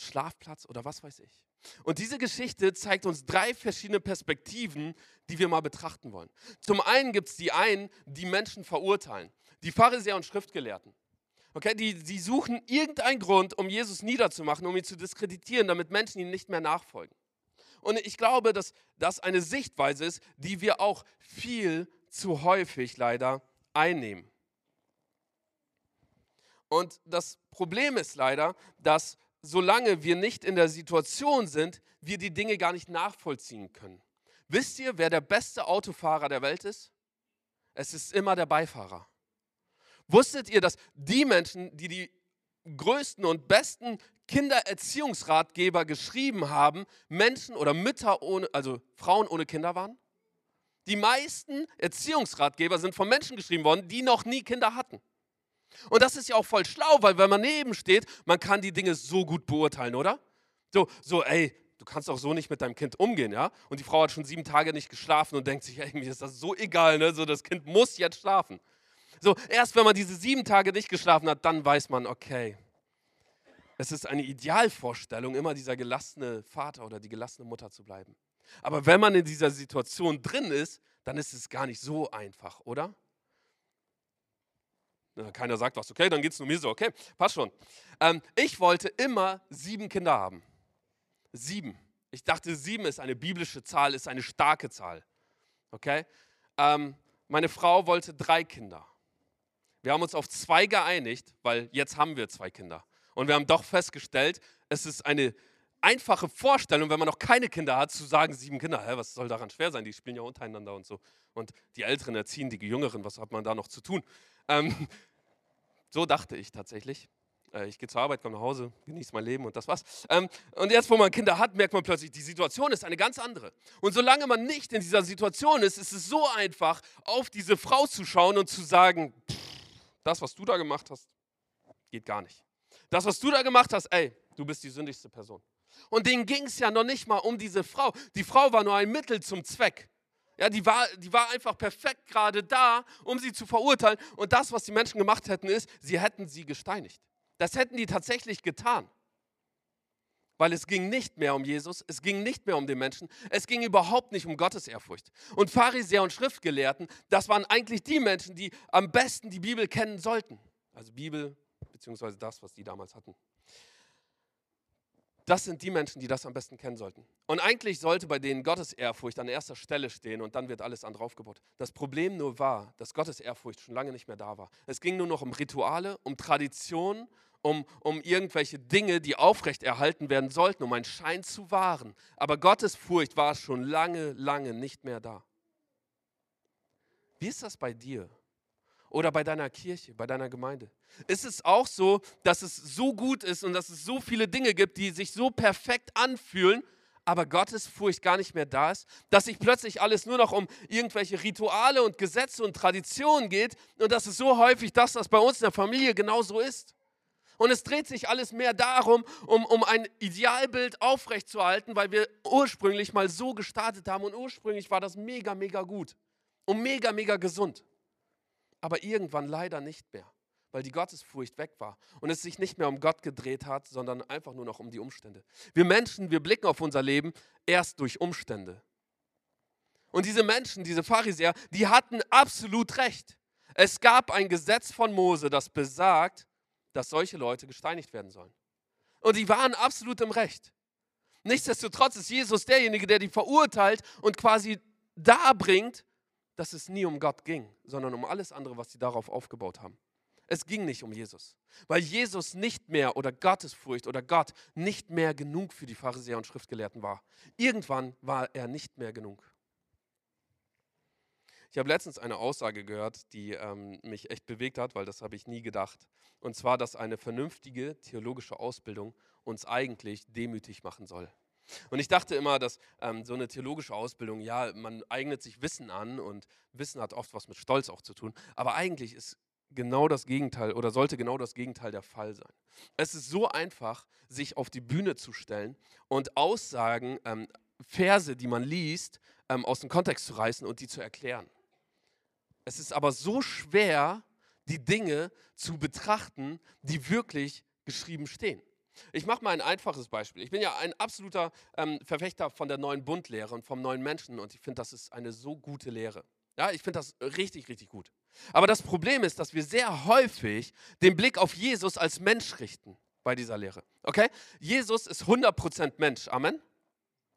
Schlafplatz oder was weiß ich. Und diese Geschichte zeigt uns drei verschiedene Perspektiven, die wir mal betrachten wollen. Zum einen gibt es die einen, die Menschen verurteilen, die Pharisäer und Schriftgelehrten. Okay, die, die suchen irgendeinen Grund, um Jesus niederzumachen, um ihn zu diskreditieren, damit Menschen ihm nicht mehr nachfolgen. Und ich glaube, dass das eine Sichtweise ist, die wir auch viel zu häufig leider einnehmen. Und das Problem ist leider, dass solange wir nicht in der Situation sind, wir die Dinge gar nicht nachvollziehen können. Wisst ihr, wer der beste Autofahrer der Welt ist? Es ist immer der Beifahrer. Wusstet ihr, dass die Menschen, die die größten und besten Kindererziehungsratgeber geschrieben haben, Menschen oder Mütter ohne, also Frauen ohne Kinder waren? Die meisten Erziehungsratgeber sind von Menschen geschrieben worden, die noch nie Kinder hatten. Und das ist ja auch voll schlau, weil wenn man neben steht, man kann die Dinge so gut beurteilen, oder? So, so, ey, du kannst auch so nicht mit deinem Kind umgehen, ja? Und die Frau hat schon sieben Tage nicht geschlafen und denkt sich, ey, mir ist das so egal, ne? So, das Kind muss jetzt schlafen. So, erst wenn man diese sieben Tage nicht geschlafen hat, dann weiß man, okay, Es ist eine Idealvorstellung, immer dieser gelassene Vater oder die gelassene Mutter zu bleiben. Aber wenn man in dieser Situation drin ist, dann ist es gar nicht so einfach, oder? Keiner sagt was, okay, dann geht es nur mir so, okay, passt schon. Ähm, ich wollte immer sieben Kinder haben. Sieben. Ich dachte, sieben ist eine biblische Zahl, ist eine starke Zahl. Okay? Ähm, meine Frau wollte drei Kinder. Wir haben uns auf zwei geeinigt, weil jetzt haben wir zwei Kinder. Und wir haben doch festgestellt, es ist eine einfache Vorstellung, wenn man noch keine Kinder hat, zu sagen, sieben Kinder, hä, was soll daran schwer sein? Die spielen ja untereinander und so. Und die Älteren erziehen die Jüngeren, was hat man da noch zu tun? Ähm, so dachte ich tatsächlich. Äh, ich gehe zur Arbeit, komme nach Hause, genieße mein Leben und das war's. Ähm, und jetzt, wo man Kinder hat, merkt man plötzlich, die Situation ist eine ganz andere. Und solange man nicht in dieser Situation ist, ist es so einfach, auf diese Frau zu schauen und zu sagen, das, was du da gemacht hast, geht gar nicht. Das, was du da gemacht hast, ey, du bist die sündigste Person. Und denen ging es ja noch nicht mal um diese Frau. Die Frau war nur ein Mittel zum Zweck. Ja, die war, die war einfach perfekt gerade da, um sie zu verurteilen. Und das, was die Menschen gemacht hätten, ist, sie hätten sie gesteinigt. Das hätten die tatsächlich getan. Weil es ging nicht mehr um Jesus, es ging nicht mehr um den Menschen, es ging überhaupt nicht um Gottesehrfurcht. Und Pharisäer und Schriftgelehrten, das waren eigentlich die Menschen, die am besten die Bibel kennen sollten. Also Bibel, beziehungsweise das, was die damals hatten. Das sind die Menschen, die das am besten kennen sollten. Und eigentlich sollte bei denen Gottesehrfurcht an erster Stelle stehen und dann wird alles andere aufgebaut. Das Problem nur war, dass Gottesehrfurcht schon lange nicht mehr da war. Es ging nur noch um Rituale, um Traditionen, um, um irgendwelche Dinge, die aufrechterhalten werden sollten, um einen Schein zu wahren. Aber Gottesfurcht war schon lange, lange nicht mehr da. Wie ist das bei dir? Oder bei deiner Kirche, bei deiner Gemeinde? Ist es auch so, dass es so gut ist und dass es so viele Dinge gibt, die sich so perfekt anfühlen, aber Gottes Furcht gar nicht mehr da ist, dass sich plötzlich alles nur noch um irgendwelche Rituale und Gesetze und Traditionen geht und dass es so häufig das, was bei uns in der Familie genauso ist. Und es dreht sich alles mehr darum, um, um ein Idealbild aufrechtzuerhalten, weil wir ursprünglich mal so gestartet haben und ursprünglich war das mega, mega gut und mega, mega gesund aber irgendwann leider nicht mehr, weil die Gottesfurcht weg war und es sich nicht mehr um Gott gedreht hat, sondern einfach nur noch um die Umstände. Wir Menschen, wir blicken auf unser Leben erst durch Umstände. Und diese Menschen, diese Pharisäer, die hatten absolut recht. Es gab ein Gesetz von Mose, das besagt, dass solche Leute gesteinigt werden sollen. Und die waren absolut im Recht. Nichtsdestotrotz ist Jesus derjenige, der die verurteilt und quasi darbringt, dass es nie um Gott ging, sondern um alles andere, was sie darauf aufgebaut haben. Es ging nicht um Jesus, weil Jesus nicht mehr oder Gottesfurcht oder Gott nicht mehr genug für die Pharisäer und Schriftgelehrten war. Irgendwann war er nicht mehr genug. Ich habe letztens eine Aussage gehört, die ähm, mich echt bewegt hat, weil das habe ich nie gedacht. Und zwar, dass eine vernünftige theologische Ausbildung uns eigentlich demütig machen soll. Und ich dachte immer, dass ähm, so eine theologische Ausbildung, ja, man eignet sich Wissen an und Wissen hat oft was mit Stolz auch zu tun. Aber eigentlich ist genau das Gegenteil oder sollte genau das Gegenteil der Fall sein. Es ist so einfach, sich auf die Bühne zu stellen und Aussagen, ähm, Verse, die man liest, ähm, aus dem Kontext zu reißen und die zu erklären. Es ist aber so schwer, die Dinge zu betrachten, die wirklich geschrieben stehen. Ich mache mal ein einfaches Beispiel. Ich bin ja ein absoluter ähm, Verfechter von der neuen Bundlehre und vom neuen Menschen und ich finde, das ist eine so gute Lehre. Ja, ich finde das richtig, richtig gut. Aber das Problem ist, dass wir sehr häufig den Blick auf Jesus als Mensch richten bei dieser Lehre. Okay? Jesus ist 100% Mensch. Amen?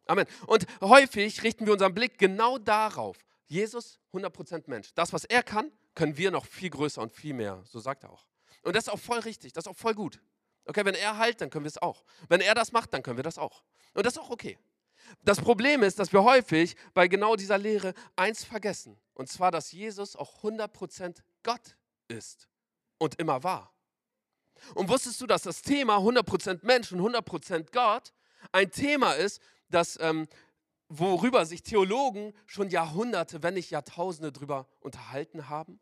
Amen. Und häufig richten wir unseren Blick genau darauf. Jesus 100% Mensch. Das, was er kann, können wir noch viel größer und viel mehr. So sagt er auch. Und das ist auch voll richtig, das ist auch voll gut. Okay, wenn er heilt, dann können wir es auch. Wenn er das macht, dann können wir das auch. Und das ist auch okay. Das Problem ist, dass wir häufig bei genau dieser Lehre eins vergessen. Und zwar, dass Jesus auch 100% Gott ist und immer war. Und wusstest du, dass das Thema 100% Mensch und 100% Gott ein Thema ist, das, ähm, worüber sich Theologen schon Jahrhunderte, wenn nicht Jahrtausende drüber unterhalten haben?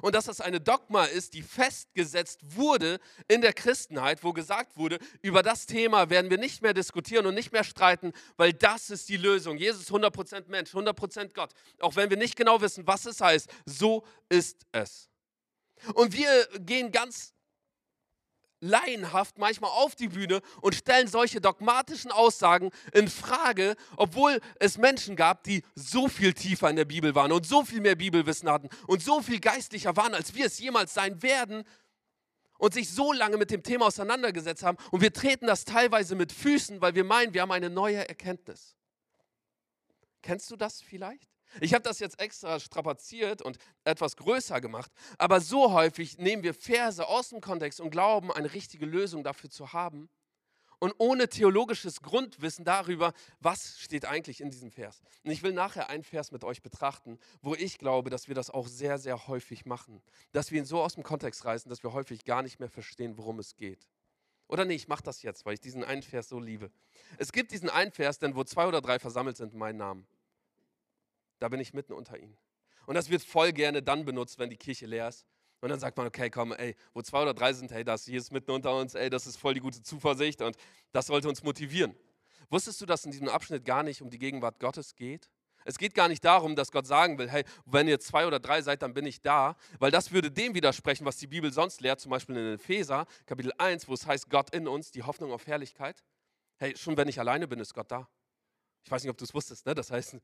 Und dass das eine Dogma ist, die festgesetzt wurde in der Christenheit, wo gesagt wurde, über das Thema werden wir nicht mehr diskutieren und nicht mehr streiten, weil das ist die Lösung. Jesus ist 100% Mensch, 100% Gott. Auch wenn wir nicht genau wissen, was es heißt, so ist es. Und wir gehen ganz laienhaft manchmal auf die Bühne und stellen solche dogmatischen Aussagen in Frage, obwohl es Menschen gab, die so viel tiefer in der Bibel waren und so viel mehr Bibelwissen hatten und so viel geistlicher waren, als wir es jemals sein werden und sich so lange mit dem Thema auseinandergesetzt haben und wir treten das teilweise mit Füßen, weil wir meinen, wir haben eine neue Erkenntnis. Kennst du das vielleicht? Ich habe das jetzt extra strapaziert und etwas größer gemacht, aber so häufig nehmen wir Verse aus dem Kontext und glauben, eine richtige Lösung dafür zu haben und ohne theologisches Grundwissen darüber, was steht eigentlich in diesem Vers. Und ich will nachher einen Vers mit euch betrachten, wo ich glaube, dass wir das auch sehr, sehr häufig machen. Dass wir ihn so aus dem Kontext reißen, dass wir häufig gar nicht mehr verstehen, worum es geht. Oder nee, ich mache das jetzt, weil ich diesen einen Vers so liebe. Es gibt diesen einen Vers, denn wo zwei oder drei versammelt sind, mein Namen. Da bin ich mitten unter ihnen. Und das wird voll gerne dann benutzt, wenn die Kirche leer ist. Und dann sagt man, okay, komm, ey, wo zwei oder drei sind, hey, das hier ist mitten unter uns, ey, das ist voll die gute Zuversicht und das sollte uns motivieren. Wusstest du, dass in diesem Abschnitt gar nicht um die Gegenwart Gottes geht? Es geht gar nicht darum, dass Gott sagen will, hey, wenn ihr zwei oder drei seid, dann bin ich da, weil das würde dem widersprechen, was die Bibel sonst lehrt, zum Beispiel in Epheser, Kapitel 1, wo es heißt, Gott in uns, die Hoffnung auf Herrlichkeit. Hey, schon wenn ich alleine bin, ist Gott da. Ich weiß nicht, ob du es wusstest, ne? Das heißt,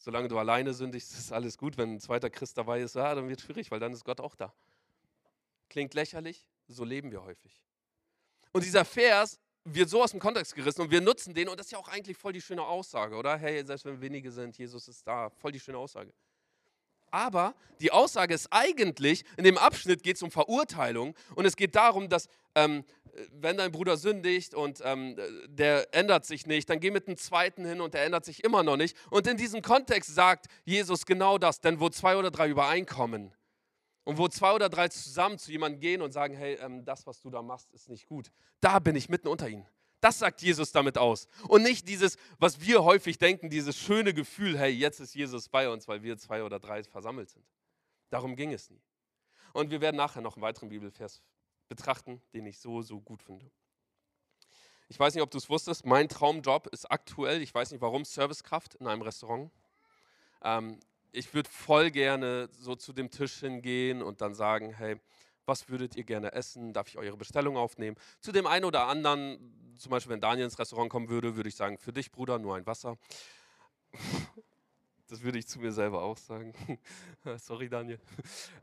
solange du alleine sündigst, ist alles gut. Wenn ein zweiter Christ dabei ist, ja, dann wird es schwierig, weil dann ist Gott auch da. Klingt lächerlich, so leben wir häufig. Und dieser Vers wird so aus dem Kontext gerissen und wir nutzen den und das ist ja auch eigentlich voll die schöne Aussage, oder? Hey, selbst wenn wenige sind, Jesus ist da, voll die schöne Aussage. Aber die Aussage ist eigentlich, in dem Abschnitt geht es um Verurteilung und es geht darum, dass ähm, wenn dein Bruder sündigt und ähm, der ändert sich nicht, dann geh mit dem zweiten hin und der ändert sich immer noch nicht. Und in diesem Kontext sagt Jesus genau das, denn wo zwei oder drei übereinkommen und wo zwei oder drei zusammen zu jemandem gehen und sagen, hey, ähm, das, was du da machst, ist nicht gut, da bin ich mitten unter ihnen. Das sagt Jesus damit aus. Und nicht dieses, was wir häufig denken, dieses schöne Gefühl, hey, jetzt ist Jesus bei uns, weil wir zwei oder drei versammelt sind. Darum ging es nie. Und wir werden nachher noch einen weiteren Bibelvers betrachten, den ich so, so gut finde. Ich weiß nicht, ob du es wusstest, mein Traumjob ist aktuell, ich weiß nicht warum, Servicekraft in einem Restaurant. Ähm, ich würde voll gerne so zu dem Tisch hingehen und dann sagen, hey, was würdet ihr gerne essen? Darf ich eure Bestellung aufnehmen? Zu dem einen oder anderen, zum Beispiel wenn Daniel ins Restaurant kommen würde, würde ich sagen, für dich Bruder nur ein Wasser. Das würde ich zu mir selber auch sagen. Sorry, Daniel.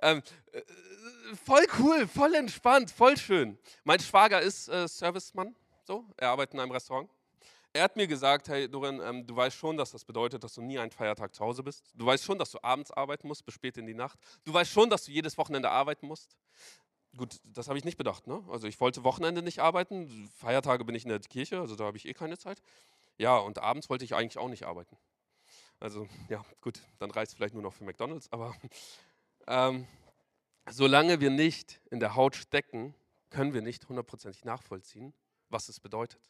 Ähm, äh, voll cool, voll entspannt, voll schön. Mein Schwager ist äh, Servicemann, so. Er arbeitet in einem Restaurant. Er hat mir gesagt, hey Dorin, ähm, du weißt schon, dass das bedeutet, dass du nie einen Feiertag zu Hause bist. Du weißt schon, dass du abends arbeiten musst, bis spät in die Nacht. Du weißt schon, dass du jedes Wochenende arbeiten musst. Gut, das habe ich nicht bedacht. Ne? Also ich wollte Wochenende nicht arbeiten. Feiertage bin ich in der Kirche, also da habe ich eh keine Zeit. Ja, und abends wollte ich eigentlich auch nicht arbeiten. Also ja, gut, dann reicht es vielleicht nur noch für McDonald's, aber ähm, solange wir nicht in der Haut stecken, können wir nicht hundertprozentig nachvollziehen, was es bedeutet.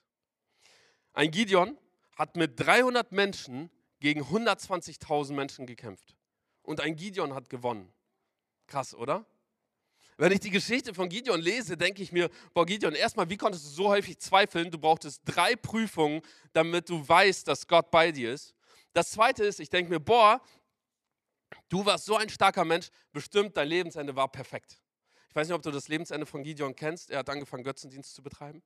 Ein Gideon hat mit 300 Menschen gegen 120.000 Menschen gekämpft. Und ein Gideon hat gewonnen. Krass, oder? Wenn ich die Geschichte von Gideon lese, denke ich mir, boah Gideon, erstmal, wie konntest du so häufig zweifeln? Du brauchtest drei Prüfungen, damit du weißt, dass Gott bei dir ist. Das Zweite ist, ich denke mir, boah, du warst so ein starker Mensch, bestimmt dein Lebensende war perfekt. Ich weiß nicht, ob du das Lebensende von Gideon kennst. Er hat angefangen, Götzendienst zu betreiben.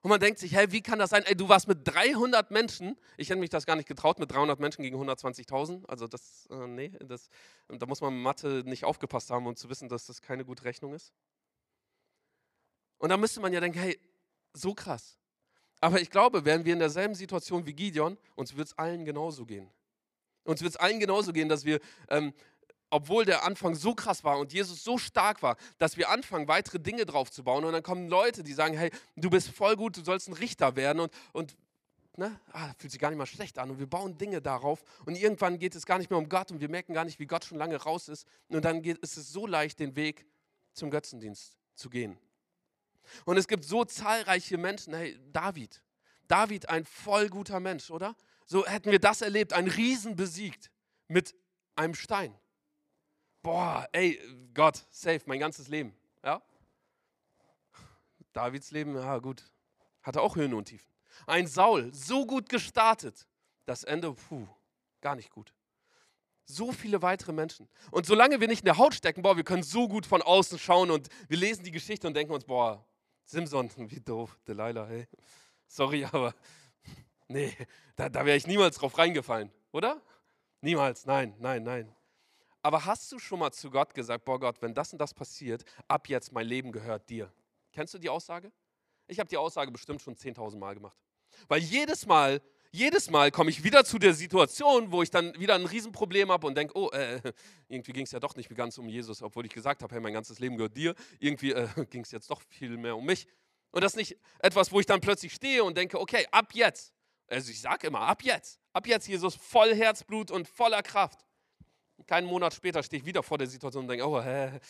Und man denkt sich, hey, wie kann das sein? Ey, du warst mit 300 Menschen, ich hätte mich das gar nicht getraut, mit 300 Menschen gegen 120.000. Also das, äh, nee, das, da muss man Mathe nicht aufgepasst haben, um zu wissen, dass das keine gute Rechnung ist. Und da müsste man ja denken, hey, so krass. Aber ich glaube, wären wir in derselben Situation wie Gideon, uns wird es allen genauso gehen. Uns wird es allen genauso gehen, dass wir, ähm, obwohl der Anfang so krass war und Jesus so stark war, dass wir anfangen, weitere Dinge drauf zu bauen. Und dann kommen Leute, die sagen, hey, du bist voll gut, du sollst ein Richter werden. Und, und ne, ah, fühlt sich gar nicht mal schlecht an. Und wir bauen Dinge darauf. Und irgendwann geht es gar nicht mehr um Gott und wir merken gar nicht, wie Gott schon lange raus ist. Und dann geht, ist es so leicht, den Weg zum Götzendienst zu gehen. Und es gibt so zahlreiche Menschen, hey, David, David ein voll guter Mensch, oder? So hätten wir das erlebt, ein Riesen besiegt mit einem Stein. Boah, ey, Gott, safe, mein ganzes Leben, ja? Davids Leben, ja gut, hatte auch Höhen und Tiefen. Ein Saul, so gut gestartet, das Ende, puh, gar nicht gut. So viele weitere Menschen. Und solange wir nicht in der Haut stecken, boah, wir können so gut von außen schauen und wir lesen die Geschichte und denken uns, boah, Simson, wie doof, Delilah, hey. Sorry, aber nee, da, da wäre ich niemals drauf reingefallen, oder? Niemals, nein, nein, nein. Aber hast du schon mal zu Gott gesagt, boah Gott, wenn das und das passiert, ab jetzt mein Leben gehört dir? Kennst du die Aussage? Ich habe die Aussage bestimmt schon 10.000 Mal gemacht. Weil jedes Mal, jedes Mal komme ich wieder zu der Situation, wo ich dann wieder ein Riesenproblem habe und denke, oh, äh, irgendwie ging es ja doch nicht ganz um Jesus, obwohl ich gesagt habe, hey, mein ganzes Leben gehört dir. Irgendwie äh, ging es jetzt doch viel mehr um mich. Und das ist nicht etwas, wo ich dann plötzlich stehe und denke, okay, ab jetzt. Also ich sage immer, ab jetzt. Ab jetzt, Jesus, voll Herzblut und voller Kraft. Keinen Monat später stehe ich wieder vor der Situation und denke, oh, hä,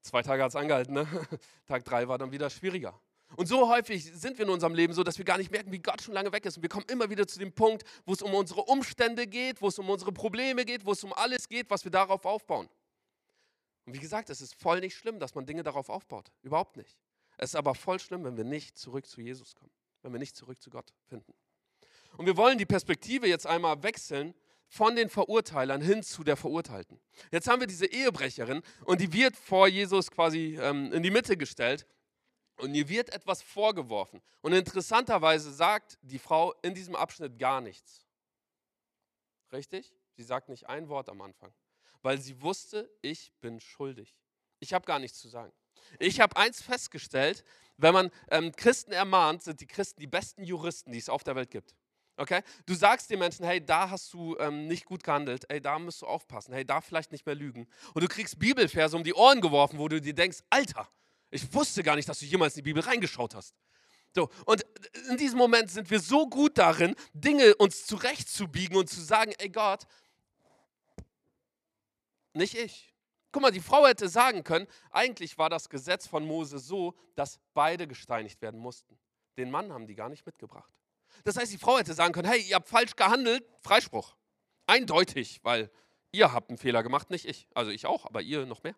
zwei Tage hat es angehalten. Ne? Tag drei war dann wieder schwieriger. Und so häufig sind wir in unserem Leben so, dass wir gar nicht merken, wie Gott schon lange weg ist. Und wir kommen immer wieder zu dem Punkt, wo es um unsere Umstände geht, wo es um unsere Probleme geht, wo es um alles geht, was wir darauf aufbauen. Und wie gesagt, es ist voll nicht schlimm, dass man Dinge darauf aufbaut. Überhaupt nicht. Es ist aber voll schlimm, wenn wir nicht zurück zu Jesus kommen, wenn wir nicht zurück zu Gott finden. Und wir wollen die Perspektive jetzt einmal wechseln von den Verurteilern hin zu der Verurteilten. Jetzt haben wir diese Ehebrecherin und die wird vor Jesus quasi ähm, in die Mitte gestellt und ihr wird etwas vorgeworfen. Und interessanterweise sagt die Frau in diesem Abschnitt gar nichts. Richtig? Sie sagt nicht ein Wort am Anfang, weil sie wusste, ich bin schuldig. Ich habe gar nichts zu sagen. Ich habe eins festgestellt, wenn man ähm, Christen ermahnt, sind die Christen die besten Juristen, die es auf der Welt gibt. Okay? Du sagst den Menschen, hey, da hast du ähm, nicht gut gehandelt, hey, da musst du aufpassen, hey, da vielleicht nicht mehr lügen. Und du kriegst Bibelverse um die Ohren geworfen, wo du dir denkst, Alter, ich wusste gar nicht, dass du jemals in die Bibel reingeschaut hast. So, und in diesem Moment sind wir so gut darin, Dinge uns zurechtzubiegen und zu sagen, ey Gott, nicht ich. Guck mal, die Frau hätte sagen können, eigentlich war das Gesetz von Mose so, dass beide gesteinigt werden mussten. Den Mann haben die gar nicht mitgebracht. Das heißt, die Frau hätte sagen können, hey, ihr habt falsch gehandelt, Freispruch. Eindeutig, weil ihr habt einen Fehler gemacht, nicht ich. Also ich auch, aber ihr noch mehr.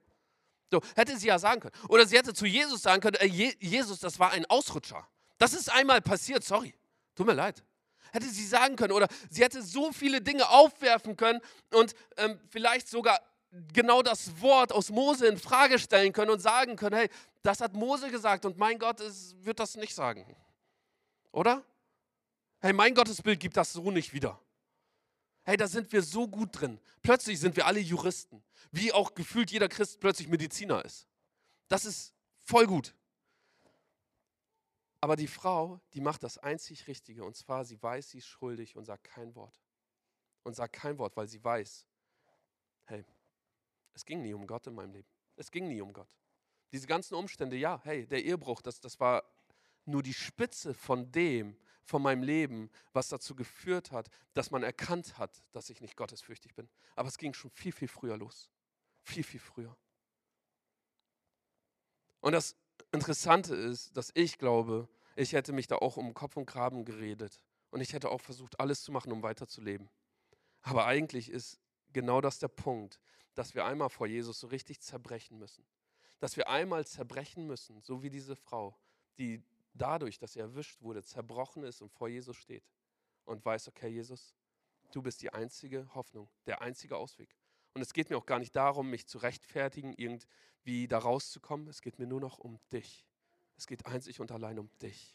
So, hätte sie ja sagen können. Oder sie hätte zu Jesus sagen können, äh, Jesus, das war ein Ausrutscher. Das ist einmal passiert, sorry. Tut mir leid. Hätte sie sagen können. Oder sie hätte so viele Dinge aufwerfen können und ähm, vielleicht sogar genau das Wort aus Mose in Frage stellen können und sagen können, hey, das hat Mose gesagt und mein Gott ist, wird das nicht sagen. Oder? Hey, mein Gottesbild gibt das so nicht wieder. Hey, da sind wir so gut drin. Plötzlich sind wir alle Juristen, wie auch gefühlt jeder Christ plötzlich Mediziner ist. Das ist voll gut. Aber die Frau, die macht das einzig Richtige und zwar, sie weiß, sie ist schuldig und sagt kein Wort. Und sagt kein Wort, weil sie weiß, hey, es ging nie um Gott in meinem Leben. Es ging nie um Gott. Diese ganzen Umstände, ja, hey, der Ehebruch, das, das war nur die Spitze von dem, von meinem Leben, was dazu geführt hat, dass man erkannt hat, dass ich nicht gottesfürchtig bin. Aber es ging schon viel, viel früher los. Viel, viel früher. Und das Interessante ist, dass ich glaube, ich hätte mich da auch um Kopf und Graben geredet. Und ich hätte auch versucht, alles zu machen, um weiterzuleben. Aber eigentlich ist genau das der Punkt, dass wir einmal vor Jesus so richtig zerbrechen müssen. Dass wir einmal zerbrechen müssen, so wie diese Frau, die dadurch, dass er erwischt wurde, zerbrochen ist und vor Jesus steht und weiß, okay, Jesus, du bist die einzige Hoffnung, der einzige Ausweg. Und es geht mir auch gar nicht darum, mich zu rechtfertigen, irgendwie da rauszukommen. Es geht mir nur noch um dich. Es geht einzig und allein um dich.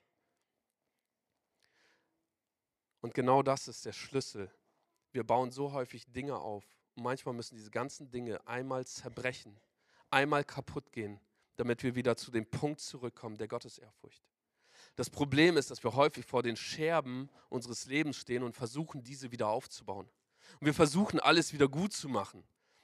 Und genau das ist der Schlüssel. Wir bauen so häufig Dinge auf. Und manchmal müssen diese ganzen Dinge einmal zerbrechen, einmal kaputt gehen, damit wir wieder zu dem Punkt zurückkommen der Gottesehrfurcht. Das Problem ist, dass wir häufig vor den Scherben unseres Lebens stehen und versuchen, diese wieder aufzubauen. Und wir versuchen, alles wieder gut zu machen.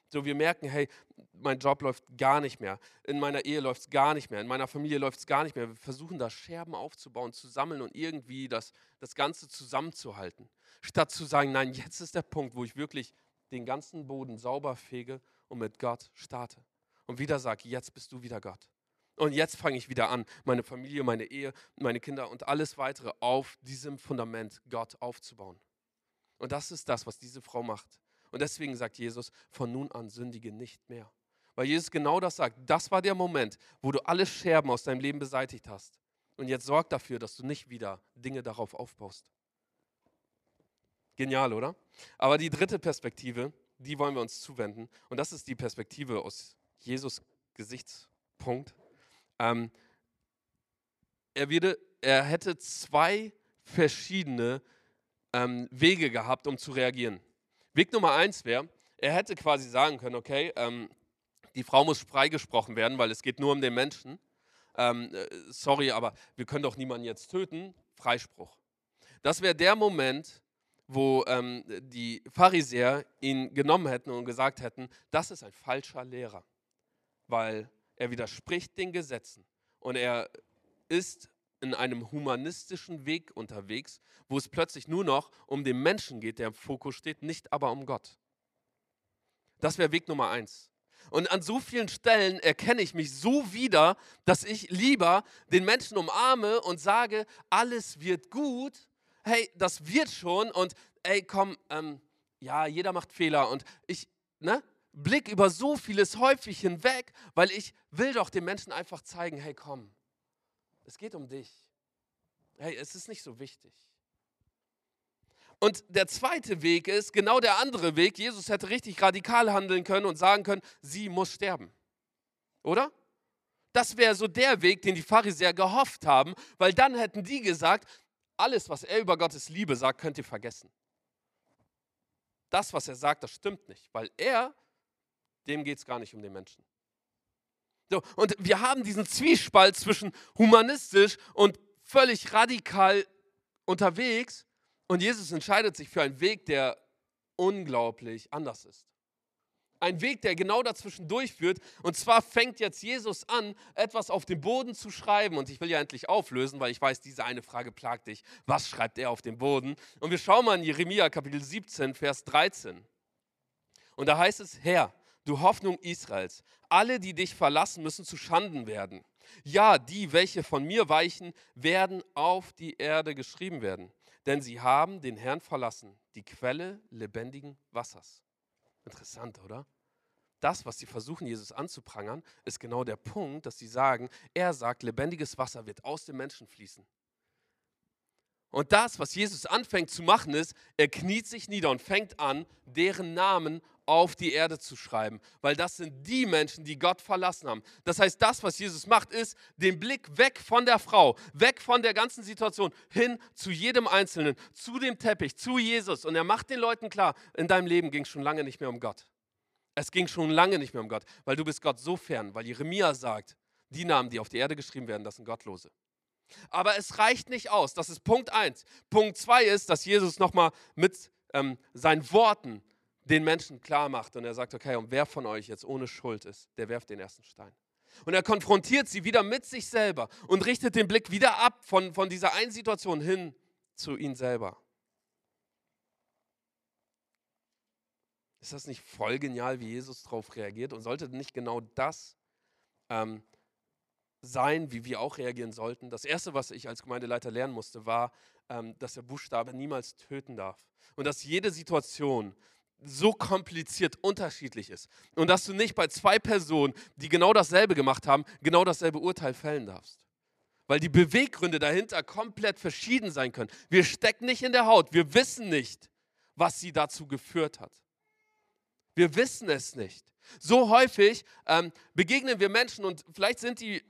So, wir merken, hey, mein Job läuft gar nicht mehr, in meiner Ehe läuft es gar nicht mehr, in meiner Familie läuft es gar nicht mehr. Wir versuchen da Scherben aufzubauen, zu sammeln und irgendwie das, das Ganze zusammenzuhalten. Statt zu sagen, nein, jetzt ist der Punkt, wo ich wirklich den ganzen Boden sauber fege und mit Gott starte. Und wieder sage, jetzt bist du wieder Gott. Und jetzt fange ich wieder an, meine Familie, meine Ehe, meine Kinder und alles weitere auf diesem Fundament Gott aufzubauen. Und das ist das, was diese Frau macht. Und deswegen sagt Jesus, von nun an sündige nicht mehr. Weil Jesus genau das sagt. Das war der Moment, wo du alle Scherben aus deinem Leben beseitigt hast. Und jetzt sorg dafür, dass du nicht wieder Dinge darauf aufbaust. Genial, oder? Aber die dritte Perspektive, die wollen wir uns zuwenden. Und das ist die Perspektive aus Jesus Gesichtspunkt. Ähm, er, würde, er hätte zwei verschiedene ähm, Wege gehabt, um zu reagieren. Weg Nummer eins wäre, er hätte quasi sagen können, okay, ähm, die Frau muss freigesprochen werden, weil es geht nur um den Menschen. Ähm, äh, sorry, aber wir können doch niemanden jetzt töten. Freispruch. Das wäre der Moment, wo ähm, die Pharisäer ihn genommen hätten und gesagt hätten, das ist ein falscher Lehrer, weil er widerspricht den Gesetzen und er ist in einem humanistischen Weg unterwegs, wo es plötzlich nur noch um den Menschen geht, der im Fokus steht, nicht aber um Gott. Das wäre Weg Nummer eins. Und an so vielen Stellen erkenne ich mich so wieder, dass ich lieber den Menschen umarme und sage, alles wird gut. Hey, das wird schon. Und ey, komm, ähm, ja, jeder macht Fehler. Und ich, ne, blick über so vieles häufig hinweg, weil ich will doch den Menschen einfach zeigen, hey, komm, es geht um dich. Hey, es ist nicht so wichtig. Und der zweite Weg ist genau der andere Weg. Jesus hätte richtig radikal handeln können und sagen können, sie muss sterben. Oder? Das wäre so der Weg, den die Pharisäer gehofft haben, weil dann hätten die gesagt, alles, was er über Gottes Liebe sagt, könnt ihr vergessen. Das, was er sagt, das stimmt nicht, weil er, dem geht es gar nicht um den Menschen. So, und wir haben diesen Zwiespalt zwischen humanistisch und völlig radikal unterwegs und Jesus entscheidet sich für einen Weg, der unglaublich anders ist. Ein Weg, der genau dazwischen durchführt. Und zwar fängt jetzt Jesus an, etwas auf dem Boden zu schreiben. Und ich will ja endlich auflösen, weil ich weiß, diese eine Frage plagt dich. Was schreibt er auf dem Boden? Und wir schauen mal in Jeremia Kapitel 17, Vers 13. Und da heißt es, Herr, du Hoffnung Israels, alle, die dich verlassen, müssen zu Schanden werden. Ja, die, welche von mir weichen, werden auf die Erde geschrieben werden denn sie haben den Herrn verlassen, die Quelle lebendigen Wassers. Interessant, oder? Das, was sie versuchen, Jesus anzuprangern, ist genau der Punkt, dass sie sagen, er sagt, lebendiges Wasser wird aus dem Menschen fließen. Und das, was Jesus anfängt zu machen, ist, er kniet sich nieder und fängt an, deren Namen auf die Erde zu schreiben, weil das sind die Menschen, die Gott verlassen haben. Das heißt, das, was Jesus macht, ist den Blick weg von der Frau, weg von der ganzen Situation, hin zu jedem Einzelnen, zu dem Teppich, zu Jesus. Und er macht den Leuten klar, in deinem Leben ging es schon lange nicht mehr um Gott. Es ging schon lange nicht mehr um Gott, weil du bist Gott so fern, weil Jeremia sagt, die Namen, die auf die Erde geschrieben werden, das sind Gottlose. Aber es reicht nicht aus. Das ist Punkt 1. Punkt 2 ist, dass Jesus nochmal mit ähm, seinen Worten den Menschen klar macht und er sagt, okay, und wer von euch jetzt ohne Schuld ist, der werft den ersten Stein. Und er konfrontiert sie wieder mit sich selber und richtet den Blick wieder ab von, von dieser einen Situation hin zu ihm selber. Ist das nicht voll genial, wie Jesus darauf reagiert? Und sollte nicht genau das ähm, sein, wie wir auch reagieren sollten? Das Erste, was ich als Gemeindeleiter lernen musste, war, ähm, dass der Buchstabe niemals töten darf. Und dass jede Situation, so kompliziert unterschiedlich ist. Und dass du nicht bei zwei Personen, die genau dasselbe gemacht haben, genau dasselbe Urteil fällen darfst. Weil die Beweggründe dahinter komplett verschieden sein können. Wir stecken nicht in der Haut. Wir wissen nicht, was sie dazu geführt hat. Wir wissen es nicht. So häufig ähm, begegnen wir Menschen und vielleicht sind die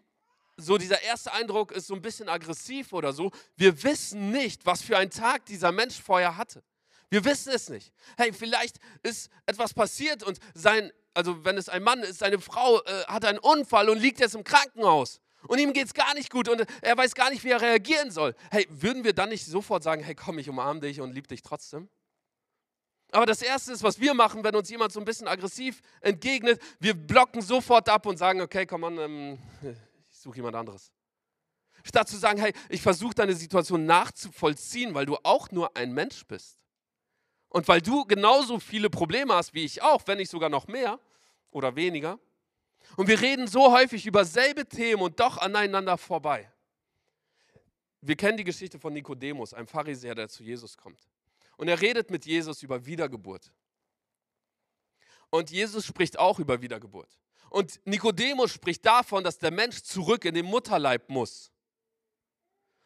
so dieser erste Eindruck ist so ein bisschen aggressiv oder so. Wir wissen nicht, was für einen Tag dieser Mensch vorher hatte. Wir wissen es nicht. Hey, vielleicht ist etwas passiert und sein, also wenn es ein Mann ist, seine Frau äh, hat einen Unfall und liegt jetzt im Krankenhaus. Und ihm geht es gar nicht gut und er weiß gar nicht, wie er reagieren soll. Hey, würden wir dann nicht sofort sagen, hey komm, ich umarme dich und liebe dich trotzdem? Aber das Erste ist, was wir machen, wenn uns jemand so ein bisschen aggressiv entgegnet, wir blocken sofort ab und sagen, okay, komm an, ähm, ich suche jemand anderes. Statt zu sagen, hey, ich versuche deine Situation nachzuvollziehen, weil du auch nur ein Mensch bist. Und weil du genauso viele Probleme hast wie ich auch, wenn nicht sogar noch mehr oder weniger. Und wir reden so häufig über selbe Themen und doch aneinander vorbei. Wir kennen die Geschichte von Nikodemus, einem Pharisäer, der zu Jesus kommt. Und er redet mit Jesus über Wiedergeburt. Und Jesus spricht auch über Wiedergeburt. Und Nikodemus spricht davon, dass der Mensch zurück in den Mutterleib muss.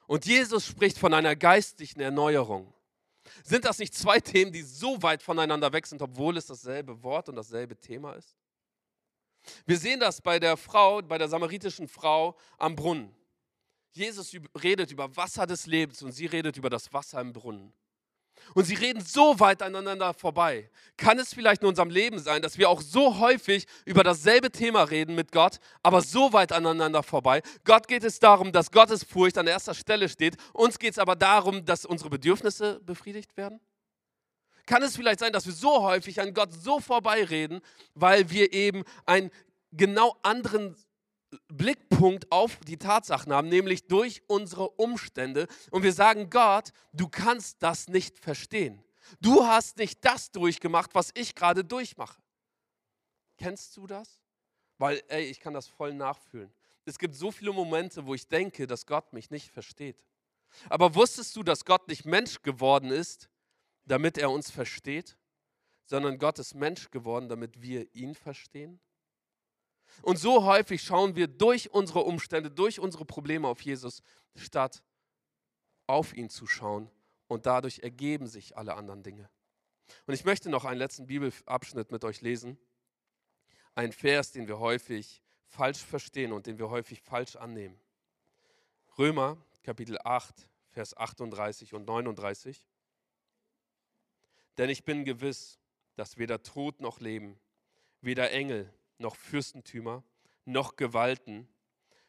Und Jesus spricht von einer geistlichen Erneuerung. Sind das nicht zwei Themen, die so weit voneinander weg sind, obwohl es dasselbe Wort und dasselbe Thema ist? Wir sehen das bei der Frau, bei der samaritischen Frau am Brunnen. Jesus redet über Wasser des Lebens und sie redet über das Wasser im Brunnen. Und sie reden so weit aneinander vorbei. Kann es vielleicht in unserem Leben sein, dass wir auch so häufig über dasselbe Thema reden mit Gott, aber so weit aneinander vorbei? Gott geht es darum, dass Gottes Furcht an erster Stelle steht. Uns geht es aber darum, dass unsere Bedürfnisse befriedigt werden. Kann es vielleicht sein, dass wir so häufig an Gott so vorbeireden, weil wir eben einen genau anderen Blickpunkt auf die Tatsachen haben, nämlich durch unsere Umstände. Und wir sagen, Gott, du kannst das nicht verstehen. Du hast nicht das durchgemacht, was ich gerade durchmache. Kennst du das? Weil, ey, ich kann das voll nachfühlen. Es gibt so viele Momente, wo ich denke, dass Gott mich nicht versteht. Aber wusstest du, dass Gott nicht Mensch geworden ist, damit er uns versteht, sondern Gott ist Mensch geworden, damit wir ihn verstehen? Und so häufig schauen wir durch unsere Umstände, durch unsere Probleme auf Jesus, statt auf ihn zu schauen. Und dadurch ergeben sich alle anderen Dinge. Und ich möchte noch einen letzten Bibelabschnitt mit euch lesen. Ein Vers, den wir häufig falsch verstehen und den wir häufig falsch annehmen. Römer Kapitel 8, Vers 38 und 39. Denn ich bin gewiss, dass weder Tod noch Leben, weder Engel noch Fürstentümer, noch Gewalten,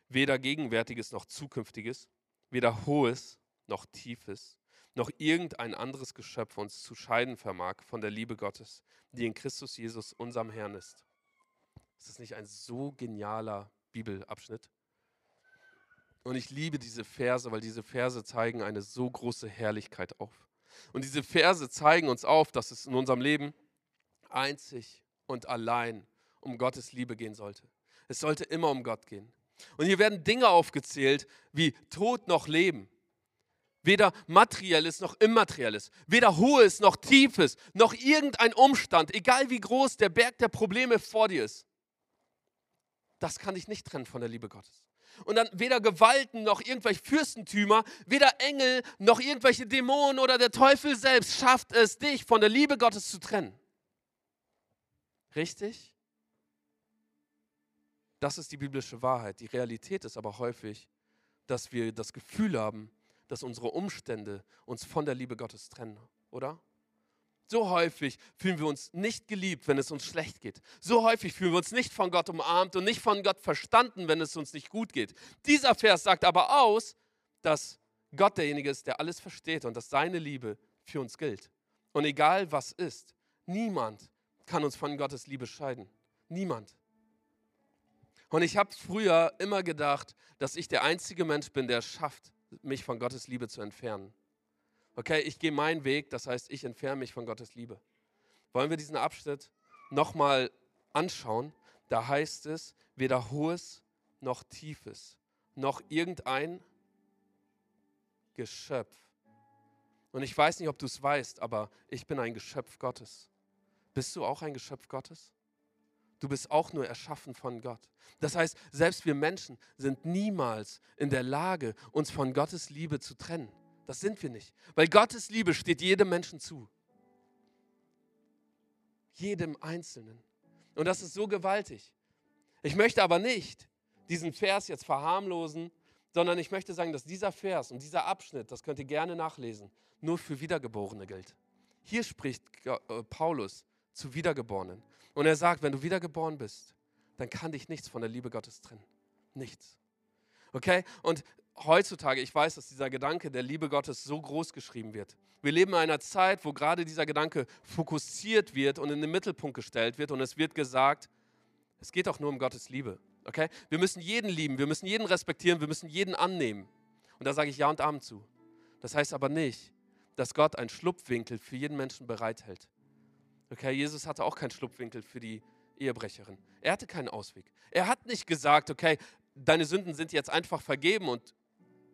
weder Gegenwärtiges noch Zukünftiges, weder Hohes noch Tiefes, noch irgendein anderes Geschöpf uns zu scheiden vermag von der Liebe Gottes, die in Christus Jesus, unserem Herrn ist. Ist das nicht ein so genialer Bibelabschnitt? Und ich liebe diese Verse, weil diese Verse zeigen eine so große Herrlichkeit auf. Und diese Verse zeigen uns auf, dass es in unserem Leben einzig und allein um Gottes Liebe gehen sollte. Es sollte immer um Gott gehen. Und hier werden Dinge aufgezählt wie Tod noch Leben. Weder materielles noch immaterielles, weder hohes noch tiefes, noch irgendein Umstand, egal wie groß der Berg der Probleme vor dir ist. Das kann dich nicht trennen von der Liebe Gottes. Und dann weder Gewalten noch irgendwelche Fürstentümer, weder Engel noch irgendwelche Dämonen oder der Teufel selbst schafft es, dich von der Liebe Gottes zu trennen. Richtig? Das ist die biblische Wahrheit. Die Realität ist aber häufig, dass wir das Gefühl haben, dass unsere Umstände uns von der Liebe Gottes trennen, oder? So häufig fühlen wir uns nicht geliebt, wenn es uns schlecht geht. So häufig fühlen wir uns nicht von Gott umarmt und nicht von Gott verstanden, wenn es uns nicht gut geht. Dieser Vers sagt aber aus, dass Gott derjenige ist, der alles versteht und dass seine Liebe für uns gilt. Und egal was ist, niemand kann uns von Gottes Liebe scheiden. Niemand. Und ich habe früher immer gedacht, dass ich der einzige Mensch bin, der es schafft, mich von Gottes Liebe zu entfernen. Okay, ich gehe meinen Weg, das heißt, ich entferne mich von Gottes Liebe. Wollen wir diesen Abschnitt nochmal anschauen? Da heißt es, weder hohes noch tiefes, noch irgendein Geschöpf. Und ich weiß nicht, ob du es weißt, aber ich bin ein Geschöpf Gottes. Bist du auch ein Geschöpf Gottes? Du bist auch nur erschaffen von Gott. Das heißt, selbst wir Menschen sind niemals in der Lage, uns von Gottes Liebe zu trennen. Das sind wir nicht. Weil Gottes Liebe steht jedem Menschen zu. Jedem Einzelnen. Und das ist so gewaltig. Ich möchte aber nicht diesen Vers jetzt verharmlosen, sondern ich möchte sagen, dass dieser Vers und dieser Abschnitt, das könnt ihr gerne nachlesen, nur für Wiedergeborene gilt. Hier spricht äh, Paulus zu Wiedergeborenen. Und er sagt, wenn du wiedergeboren bist, dann kann dich nichts von der Liebe Gottes trennen. Nichts. Okay? Und heutzutage, ich weiß, dass dieser Gedanke der Liebe Gottes so groß geschrieben wird. Wir leben in einer Zeit, wo gerade dieser Gedanke fokussiert wird und in den Mittelpunkt gestellt wird und es wird gesagt, es geht auch nur um Gottes Liebe. Okay? Wir müssen jeden lieben, wir müssen jeden respektieren, wir müssen jeden annehmen. Und da sage ich Ja und Amen zu. Das heißt aber nicht, dass Gott einen Schlupfwinkel für jeden Menschen bereithält. Okay, Jesus hatte auch keinen Schlupfwinkel für die Ehebrecherin. Er hatte keinen Ausweg. Er hat nicht gesagt, okay, deine Sünden sind jetzt einfach vergeben und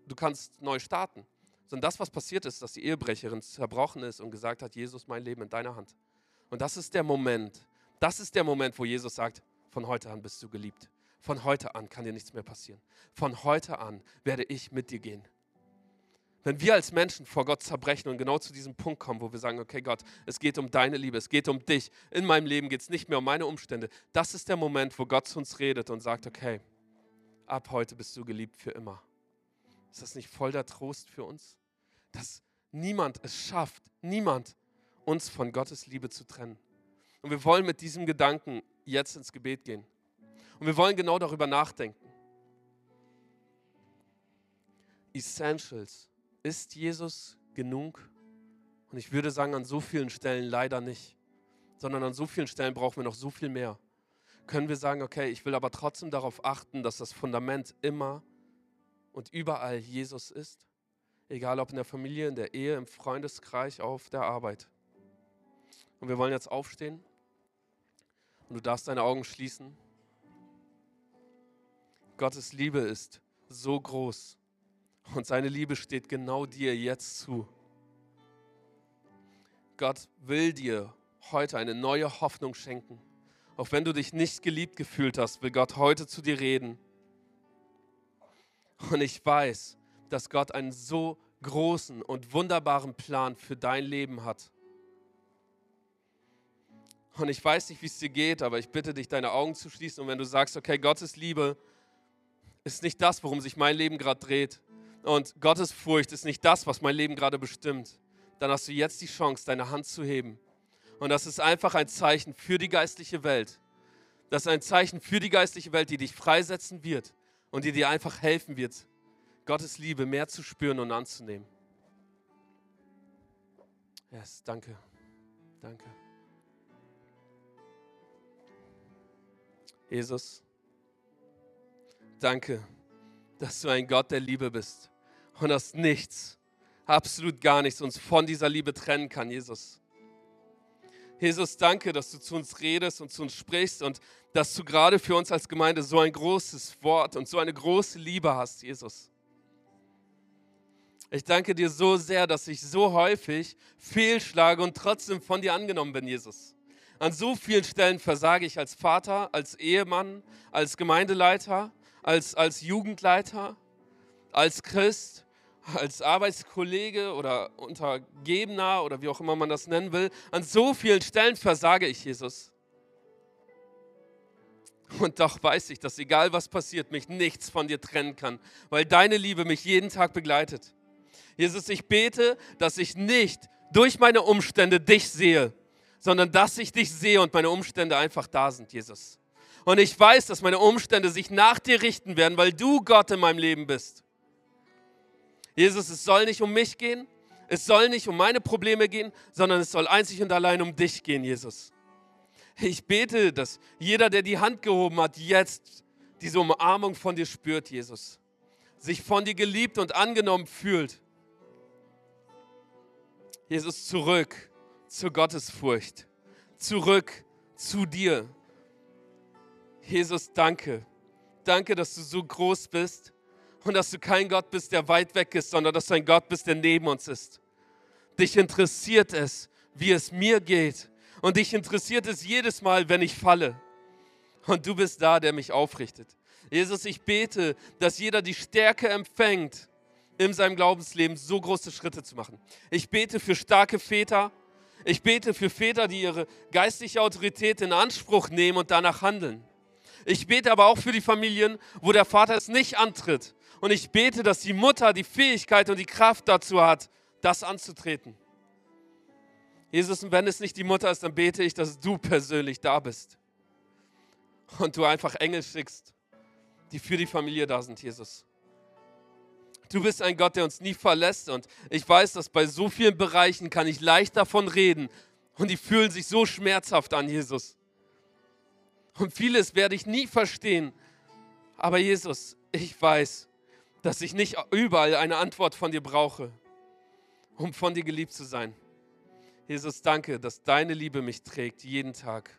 du kannst neu starten. Sondern das, was passiert ist, dass die Ehebrecherin zerbrochen ist und gesagt hat, Jesus, mein Leben in deiner Hand. Und das ist der Moment, das ist der Moment, wo Jesus sagt, von heute an bist du geliebt. Von heute an kann dir nichts mehr passieren. Von heute an werde ich mit dir gehen. Wenn wir als Menschen vor Gott zerbrechen und genau zu diesem Punkt kommen, wo wir sagen, okay Gott, es geht um deine Liebe, es geht um dich, in meinem Leben geht es nicht mehr um meine Umstände, das ist der Moment, wo Gott zu uns redet und sagt, okay, ab heute bist du geliebt für immer. Ist das nicht voll der Trost für uns? Dass niemand es schafft, niemand uns von Gottes Liebe zu trennen. Und wir wollen mit diesem Gedanken jetzt ins Gebet gehen. Und wir wollen genau darüber nachdenken. Essentials. Ist Jesus genug? Und ich würde sagen, an so vielen Stellen leider nicht, sondern an so vielen Stellen brauchen wir noch so viel mehr. Können wir sagen, okay, ich will aber trotzdem darauf achten, dass das Fundament immer und überall Jesus ist? Egal ob in der Familie, in der Ehe, im Freundeskreis, auf der Arbeit. Und wir wollen jetzt aufstehen und du darfst deine Augen schließen. Gottes Liebe ist so groß und seine Liebe steht genau dir jetzt zu. Gott will dir heute eine neue Hoffnung schenken. Auch wenn du dich nicht geliebt gefühlt hast, will Gott heute zu dir reden. Und ich weiß, dass Gott einen so großen und wunderbaren Plan für dein Leben hat. Und ich weiß nicht, wie es dir geht, aber ich bitte dich, deine Augen zu schließen. Und wenn du sagst, okay, Gottes Liebe ist nicht das, worum sich mein Leben gerade dreht. Und Gottes Furcht ist nicht das, was mein Leben gerade bestimmt. Dann hast du jetzt die Chance, deine Hand zu heben. Und das ist einfach ein Zeichen für die geistliche Welt. Das ist ein Zeichen für die geistliche Welt, die dich freisetzen wird und die dir einfach helfen wird, Gottes Liebe mehr zu spüren und anzunehmen. Yes, danke. Danke. Jesus, danke, dass du ein Gott der Liebe bist und dass nichts, absolut gar nichts uns von dieser Liebe trennen kann, Jesus. Jesus, danke, dass du zu uns redest und zu uns sprichst und dass du gerade für uns als Gemeinde so ein großes Wort und so eine große Liebe hast, Jesus. Ich danke dir so sehr, dass ich so häufig fehlschlage und trotzdem von dir angenommen bin, Jesus. An so vielen Stellen versage ich als Vater, als Ehemann, als Gemeindeleiter, als, als Jugendleiter, als Christ, als Arbeitskollege oder Untergebener oder wie auch immer man das nennen will. An so vielen Stellen versage ich, Jesus. Und doch weiß ich, dass egal was passiert, mich nichts von dir trennen kann, weil deine Liebe mich jeden Tag begleitet. Jesus, ich bete, dass ich nicht durch meine Umstände dich sehe, sondern dass ich dich sehe und meine Umstände einfach da sind, Jesus. Und ich weiß, dass meine Umstände sich nach dir richten werden, weil du Gott in meinem Leben bist. Jesus, es soll nicht um mich gehen, es soll nicht um meine Probleme gehen, sondern es soll einzig und allein um dich gehen, Jesus. Ich bete, dass jeder, der die Hand gehoben hat, jetzt diese Umarmung von dir spürt, Jesus. Sich von dir geliebt und angenommen fühlt. Jesus, zurück zur Gottesfurcht, zurück zu dir. Jesus, danke. Danke, dass du so groß bist und dass du kein Gott bist, der weit weg ist, sondern dass du ein Gott bist, der neben uns ist. Dich interessiert es, wie es mir geht. Und dich interessiert es jedes Mal, wenn ich falle. Und du bist da, der mich aufrichtet. Jesus, ich bete, dass jeder die Stärke empfängt, in seinem Glaubensleben so große Schritte zu machen. Ich bete für starke Väter, ich bete für Väter, die ihre geistliche Autorität in Anspruch nehmen und danach handeln. Ich bete aber auch für die Familien, wo der Vater es nicht antritt. Und ich bete, dass die Mutter die Fähigkeit und die Kraft dazu hat, das anzutreten. Jesus, und wenn es nicht die Mutter ist, dann bete ich, dass du persönlich da bist. Und du einfach Engel schickst, die für die Familie da sind, Jesus. Du bist ein Gott, der uns nie verlässt. Und ich weiß, dass bei so vielen Bereichen kann ich leicht davon reden. Und die fühlen sich so schmerzhaft an, Jesus. Und vieles werde ich nie verstehen. Aber Jesus, ich weiß, dass ich nicht überall eine Antwort von dir brauche, um von dir geliebt zu sein. Jesus, danke, dass deine Liebe mich trägt jeden Tag.